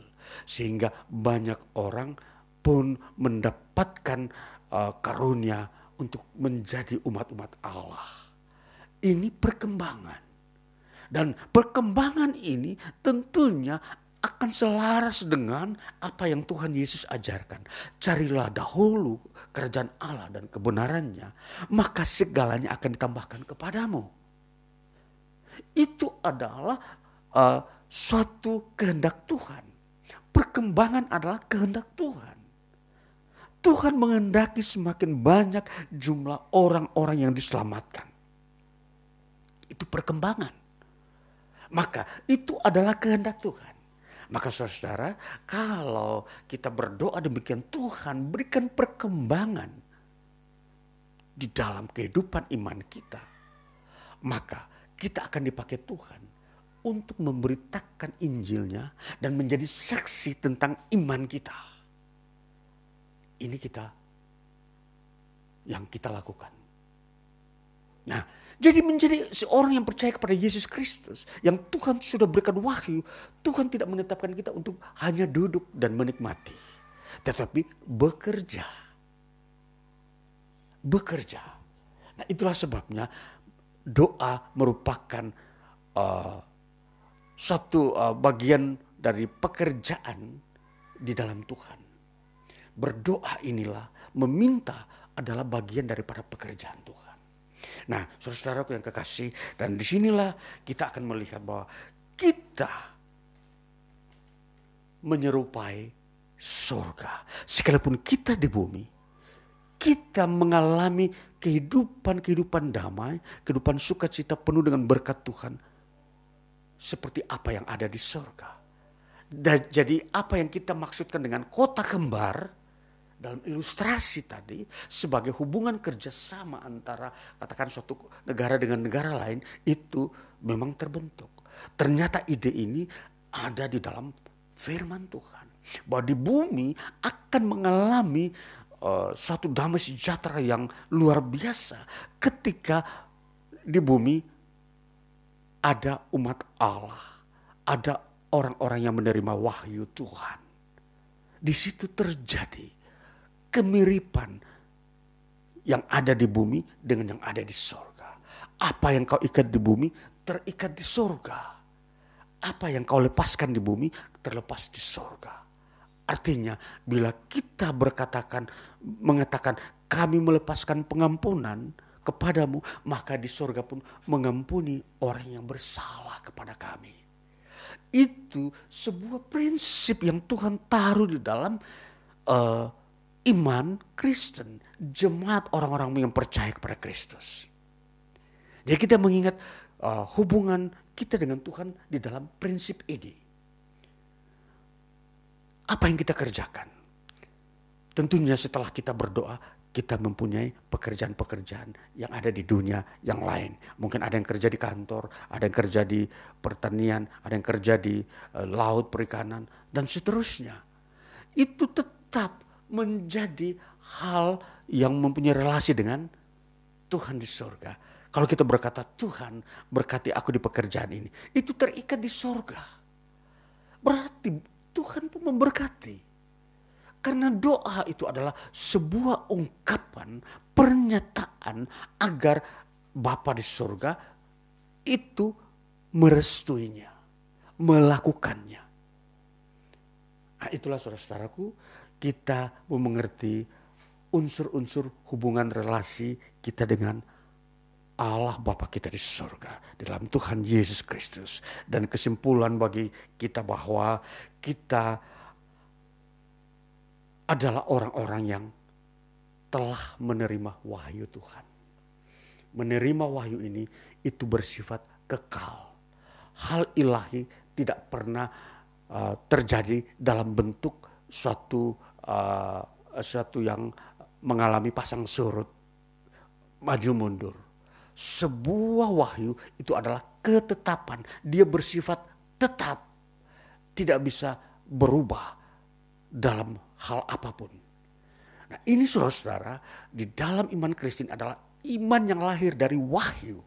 sehingga banyak orang pun mendapatkan uh, karunia untuk menjadi umat-umat Allah. Ini perkembangan. Dan perkembangan ini tentunya akan selaras dengan apa yang Tuhan Yesus ajarkan. Carilah dahulu kerajaan Allah dan kebenarannya, maka segalanya akan ditambahkan kepadamu. Itu adalah uh, suatu kehendak Tuhan. Perkembangan adalah kehendak Tuhan. Tuhan mengendaki semakin banyak jumlah orang-orang yang diselamatkan. Itu perkembangan. Maka itu adalah kehendak Tuhan. Maka saudara, kalau kita berdoa demikian Tuhan berikan perkembangan di dalam kehidupan iman kita. Maka kita akan dipakai Tuhan untuk memberitakan Injilnya dan menjadi saksi tentang iman kita. Ini kita yang kita lakukan. Nah, jadi menjadi seorang yang percaya kepada Yesus Kristus. Yang Tuhan sudah berikan wahyu. Tuhan tidak menetapkan kita untuk hanya duduk dan menikmati. Tetapi bekerja. Bekerja. Nah itulah sebabnya doa merupakan uh, satu uh, bagian dari pekerjaan di dalam Tuhan. Berdoa inilah meminta adalah bagian daripada pekerjaan Tuhan. Nah, saudara-saudaraku yang kekasih, dan di sinilah kita akan melihat bahwa kita menyerupai surga. Sekalipun kita di bumi, kita mengalami kehidupan-kehidupan damai, kehidupan sukacita penuh dengan berkat Tuhan. Seperti apa yang ada di surga. Dan jadi apa yang kita maksudkan dengan kota kembar, dalam ilustrasi tadi sebagai hubungan kerjasama antara katakan suatu negara dengan negara lain itu memang terbentuk. Ternyata ide ini ada di dalam firman Tuhan. Bahwa di bumi akan mengalami uh, suatu damai sejahtera yang luar biasa ketika di bumi ada umat Allah. Ada orang-orang yang menerima wahyu Tuhan. Di situ terjadi kemiripan yang ada di bumi dengan yang ada di sorga. Apa yang kau ikat di bumi terikat di sorga. Apa yang kau lepaskan di bumi terlepas di sorga. Artinya bila kita berkatakan mengatakan kami melepaskan pengampunan kepadamu maka di sorga pun mengampuni orang yang bersalah kepada kami. Itu sebuah prinsip yang Tuhan taruh di dalam uh, iman Kristen, jemaat orang-orang yang percaya kepada Kristus. Jadi kita mengingat uh, hubungan kita dengan Tuhan di dalam prinsip ini. Apa yang kita kerjakan? Tentunya setelah kita berdoa, kita mempunyai pekerjaan-pekerjaan yang ada di dunia yang lain. Mungkin ada yang kerja di kantor, ada yang kerja di pertanian, ada yang kerja di uh, laut perikanan, dan seterusnya. Itu tetap menjadi hal yang mempunyai relasi dengan Tuhan di surga. Kalau kita berkata, Tuhan berkati aku di pekerjaan ini. Itu terikat di surga. Berarti Tuhan pun memberkati. Karena doa itu adalah sebuah ungkapan, pernyataan agar Bapa di surga itu merestuinya, melakukannya. Nah, itulah saudara-saudaraku, kita mengerti unsur-unsur hubungan relasi kita dengan Allah Bapa kita di surga dalam Tuhan Yesus Kristus dan kesimpulan bagi kita bahwa kita adalah orang-orang yang telah menerima wahyu Tuhan. Menerima wahyu ini itu bersifat kekal. Hal ilahi tidak pernah uh, terjadi dalam bentuk suatu uh, suatu yang mengalami pasang surut, maju mundur. Sebuah wahyu itu adalah ketetapan. Dia bersifat tetap. Tidak bisa berubah dalam hal apa pun. Nah ini saudara-saudara di dalam iman Kristen adalah iman yang lahir dari wahyu.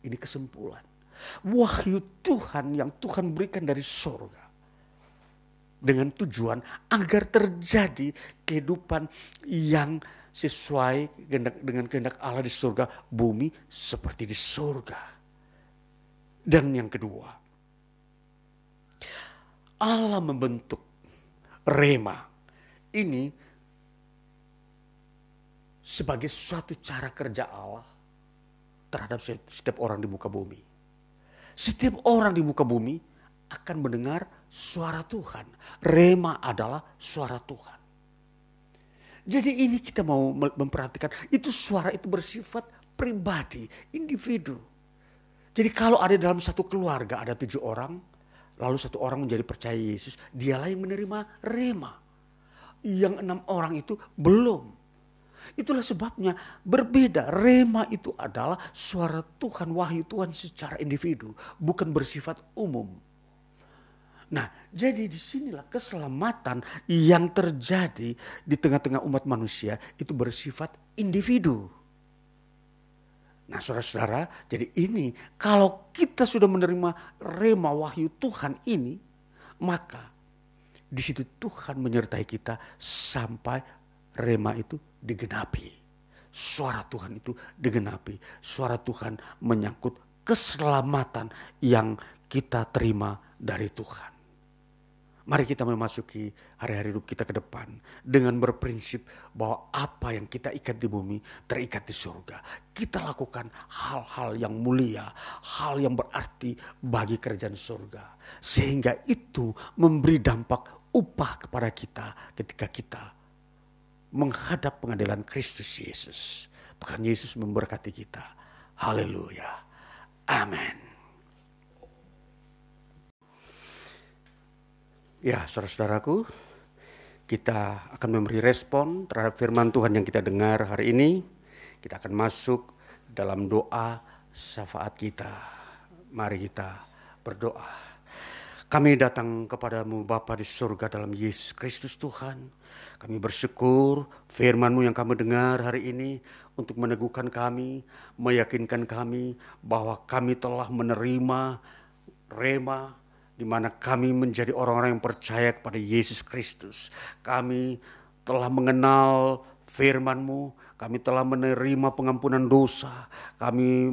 Ini kesimpulan. Wahyu Tuhan yang Tuhan berikan dari surga. Dengan tujuan agar terjadi kehidupan yang sesuai dengan kehendak Allah di surga, bumi seperti di surga. Dan yang kedua, Allah membentuk rema ini sebagai suatu cara kerja Allah terhadap setiap orang di muka bumi. Setiap orang di muka bumi akan mendengar suara Tuhan. Rema adalah suara Tuhan. Jadi ini kita mau memperhatikan itu suara itu bersifat pribadi, individu. Jadi kalau ada dalam satu keluarga ada tujuh orang, lalu satu orang menjadi percaya Yesus, dialah yang menerima rema yang enam orang itu belum. Itulah sebabnya berbeda. Rema itu adalah suara Tuhan, wahyu Tuhan secara individu, bukan bersifat umum. Nah, jadi di sinilah keselamatan yang terjadi di tengah-tengah umat manusia itu bersifat individu. Nah, saudara-saudara, jadi ini kalau kita sudah menerima rema wahyu Tuhan ini, maka di situ Tuhan menyertai kita sampai rema itu digenapi. Suara Tuhan itu digenapi. Suara Tuhan menyangkut keselamatan yang kita terima dari Tuhan. Mari kita memasuki hari-hari hidup kita ke depan dengan berprinsip bahwa apa yang kita ikat di bumi terikat di surga. Kita lakukan hal-hal yang mulia, hal yang berarti bagi kerajaan surga. Sehingga itu memberi dampak upah kepada kita ketika kita menghadap pengadilan Kristus Yesus. Tuhan Yesus memberkati kita. Haleluya. Amin. Ya, saudara-saudaraku, kita akan memberi respon terhadap firman Tuhan yang kita dengar hari ini. Kita akan masuk dalam doa syafaat kita. Mari kita berdoa. Kami datang kepadamu Bapa di surga dalam Yesus Kristus Tuhan. Kami bersyukur firman-Mu yang kami dengar hari ini untuk meneguhkan kami, meyakinkan kami bahwa kami telah menerima rema di mana kami menjadi orang-orang yang percaya kepada Yesus Kristus. Kami telah mengenal firman-Mu, kami telah menerima pengampunan dosa, kami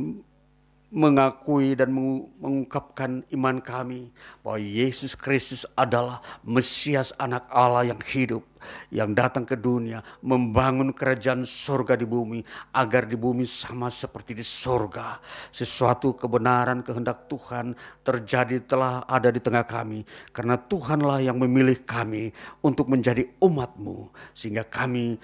mengakui dan mengungkapkan iman kami bahwa Yesus Kristus adalah Mesias anak Allah yang hidup yang datang ke dunia membangun kerajaan surga di bumi agar di bumi sama seperti di surga. Sesuatu kebenaran kehendak Tuhan terjadi telah ada di tengah kami karena Tuhanlah yang memilih kami untuk menjadi umatmu sehingga kami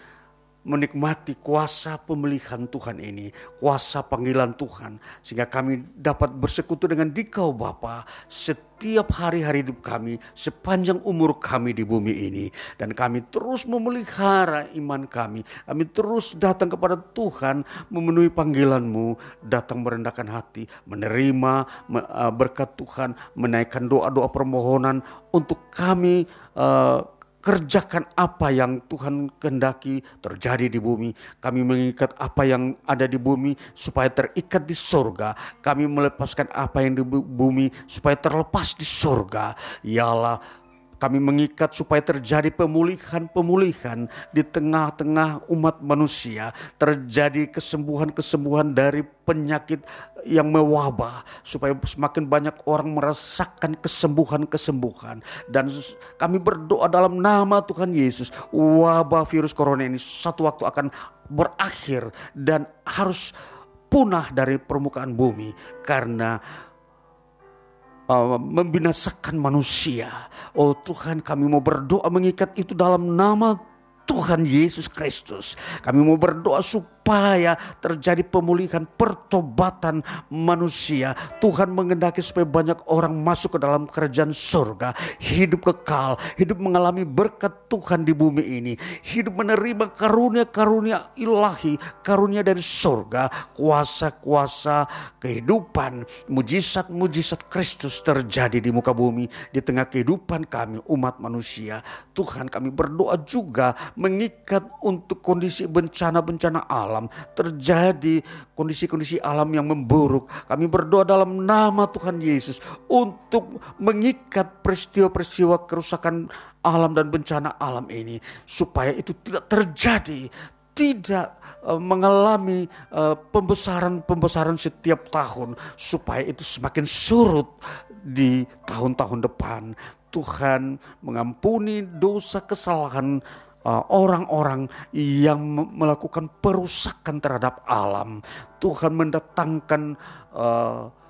menikmati kuasa pemilihan Tuhan ini, kuasa panggilan Tuhan, sehingga kami dapat bersekutu dengan Dikau Bapa setiap hari-hari hidup kami, sepanjang umur kami di bumi ini. Dan kami terus memelihara iman kami, kami terus datang kepada Tuhan, memenuhi panggilanmu, datang merendahkan hati, menerima uh, berkat Tuhan, menaikkan doa-doa permohonan untuk kami uh, kerjakan apa yang Tuhan kehendaki terjadi di bumi. Kami mengikat apa yang ada di bumi supaya terikat di sorga. Kami melepaskan apa yang di bumi supaya terlepas di sorga. Yalah kami mengikat supaya terjadi pemulihan-pemulihan di tengah-tengah umat manusia. Terjadi kesembuhan-kesembuhan dari penyakit yang mewabah. Supaya semakin banyak orang merasakan kesembuhan-kesembuhan. Dan kami berdoa dalam nama Tuhan Yesus. Wabah virus corona ini satu waktu akan berakhir dan harus punah dari permukaan bumi. Karena uh, membinasakan manusia. Oh Tuhan kami mau berdoa mengikat itu dalam nama Tuhan Yesus Kristus. Kami mau berdoa supaya terjadi pemulihan pertobatan manusia. Tuhan mengendaki supaya banyak orang masuk ke dalam kerajaan surga. Hidup kekal, hidup mengalami berkat Tuhan di bumi ini. Hidup menerima karunia-karunia ilahi, karunia dari surga. Kuasa-kuasa kehidupan, mujizat-mujizat Kristus terjadi di muka bumi. Di tengah kehidupan kami umat manusia. Tuhan kami berdoa juga mengikat untuk kondisi bencana-bencana alam, terjadi kondisi-kondisi alam yang memburuk. Kami berdoa dalam nama Tuhan Yesus untuk mengikat peristiwa-peristiwa kerusakan alam dan bencana alam ini supaya itu tidak terjadi, tidak uh, mengalami uh, pembesaran-pembesaran setiap tahun supaya itu semakin surut di tahun-tahun depan. Tuhan mengampuni dosa kesalahan orang-orang uh, yang melakukan perusakan terhadap alam. Tuhan mendatangkan uh,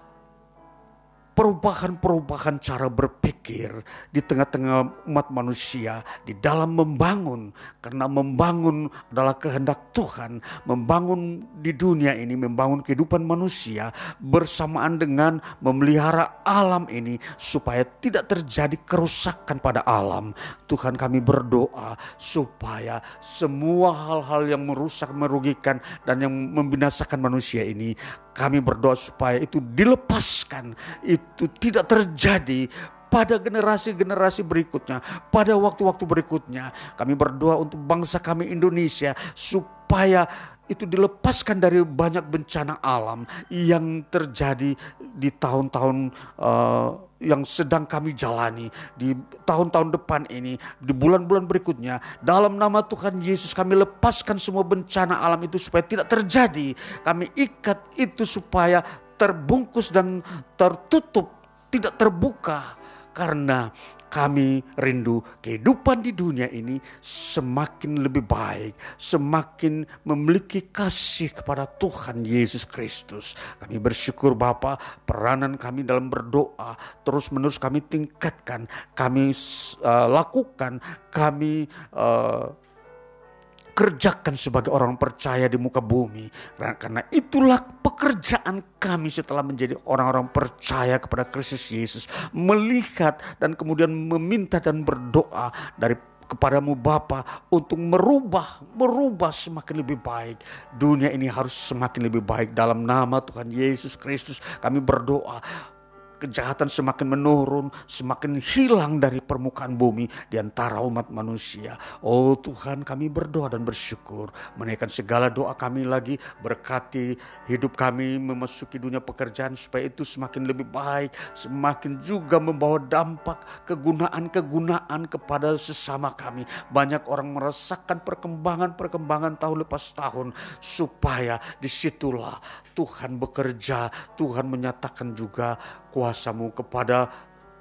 perubahan-perubahan cara berpikir di tengah-tengah umat manusia di dalam membangun karena membangun adalah kehendak Tuhan membangun di dunia ini membangun kehidupan manusia bersamaan dengan memelihara alam ini supaya tidak terjadi kerusakan pada alam. Tuhan kami berdoa supaya semua hal-hal yang merusak merugikan dan yang membinasakan manusia ini kami berdoa supaya itu dilepaskan, itu tidak terjadi pada generasi-generasi berikutnya, pada waktu-waktu berikutnya. Kami berdoa untuk bangsa kami Indonesia supaya itu dilepaskan dari banyak bencana alam yang terjadi di tahun-tahun uh, yang sedang kami jalani di tahun-tahun depan ini, di bulan-bulan berikutnya. Dalam nama Tuhan Yesus kami lepaskan semua bencana alam itu supaya tidak terjadi. Kami ikat itu supaya terbungkus dan tertutup, tidak terbuka. Karena kami rindu kehidupan di dunia ini semakin lebih baik, semakin memiliki kasih kepada Tuhan Yesus Kristus. Kami bersyukur Bapa, peranan kami dalam berdoa terus-menerus kami tingkatkan, kami uh, lakukan, kami uh, kerjakan sebagai orang percaya di muka bumi. Karena itulah pekerjaan kami setelah menjadi orang-orang percaya kepada Kristus Yesus. Melihat dan kemudian meminta dan berdoa dari kepadamu Bapa untuk merubah, merubah semakin lebih baik. Dunia ini harus semakin lebih baik dalam nama Tuhan Yesus Kristus. Kami berdoa kejahatan semakin menurun, semakin hilang dari permukaan bumi di antara umat manusia. Oh Tuhan kami berdoa dan bersyukur menaikkan segala doa kami lagi berkati hidup kami memasuki dunia pekerjaan supaya itu semakin lebih baik, semakin juga membawa dampak kegunaan-kegunaan kepada sesama kami. Banyak orang merasakan perkembangan-perkembangan tahun lepas tahun supaya di situlah Tuhan bekerja, Tuhan menyatakan juga kuasamu kepada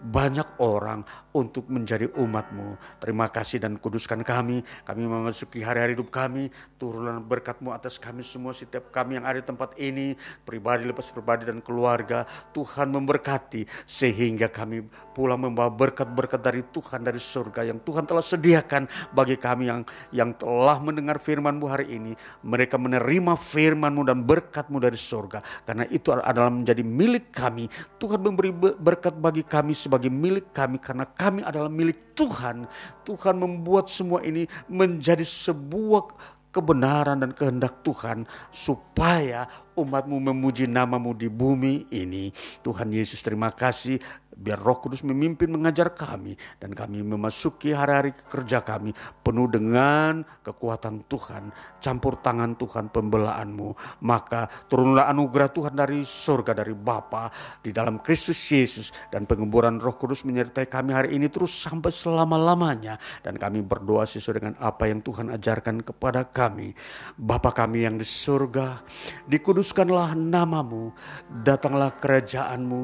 banyak orang untuk menjadi umatmu. Terima kasih dan kuduskan kami. Kami memasuki hari-hari hidup kami. Turunlah berkatmu atas kami semua. Setiap kami yang ada di tempat ini. Pribadi lepas pribadi dan keluarga. Tuhan memberkati. Sehingga kami pulang membawa berkat-berkat dari Tuhan dari surga yang Tuhan telah sediakan bagi kami yang yang telah mendengar firman-Mu hari ini. Mereka menerima firman-Mu dan berkat-Mu dari surga karena itu adalah menjadi milik kami. Tuhan memberi berkat bagi kami sebagai milik kami karena kami adalah milik Tuhan. Tuhan membuat semua ini menjadi sebuah kebenaran dan kehendak Tuhan supaya umatmu memuji namamu di bumi ini. Tuhan Yesus terima kasih Biar roh kudus memimpin mengajar kami dan kami memasuki hari-hari kerja kami penuh dengan kekuatan Tuhan, campur tangan Tuhan pembelaanmu. Maka turunlah anugerah Tuhan dari surga dari Bapa di dalam Kristus Yesus dan pengemburan roh kudus menyertai kami hari ini terus sampai selama-lamanya. Dan kami berdoa sesuai dengan apa yang Tuhan ajarkan kepada kami. Bapa kami yang di surga, dikuduskanlah namamu, datanglah kerajaanmu,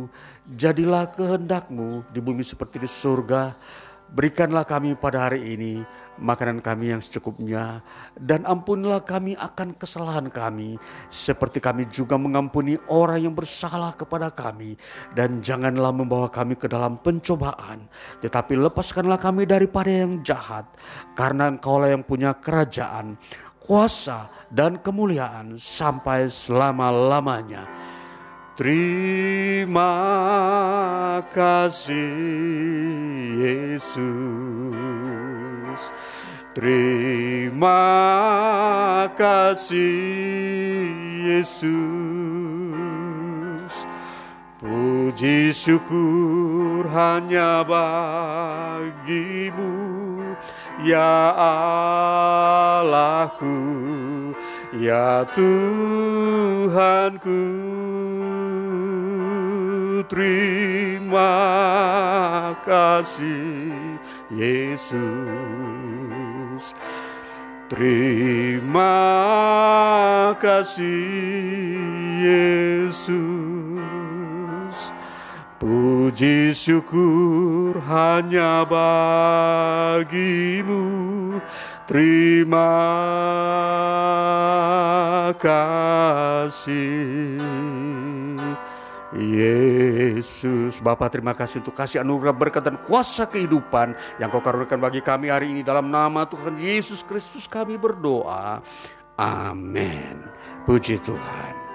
Jadilah kehendakmu di bumi seperti di surga. Berikanlah kami pada hari ini makanan kami yang secukupnya. Dan ampunilah kami akan kesalahan kami. Seperti kami juga mengampuni orang yang bersalah kepada kami. Dan janganlah membawa kami ke dalam pencobaan. Tetapi lepaskanlah kami daripada yang jahat. Karena engkaulah yang punya kerajaan, kuasa dan kemuliaan sampai selama-lamanya. Terima kasih Yesus. Terima kasih Yesus. Puji syukur hanya bagimu ya Allahku ya Tuhanku terima kasih Yesus. Terima kasih Yesus. Puji syukur hanya bagimu. Terima kasih Yesus, Bapa terima kasih untuk kasih anugerah berkat dan kuasa kehidupan yang kau karuniakan bagi kami hari ini dalam nama Tuhan Yesus Kristus kami berdoa. Amin. Puji Tuhan.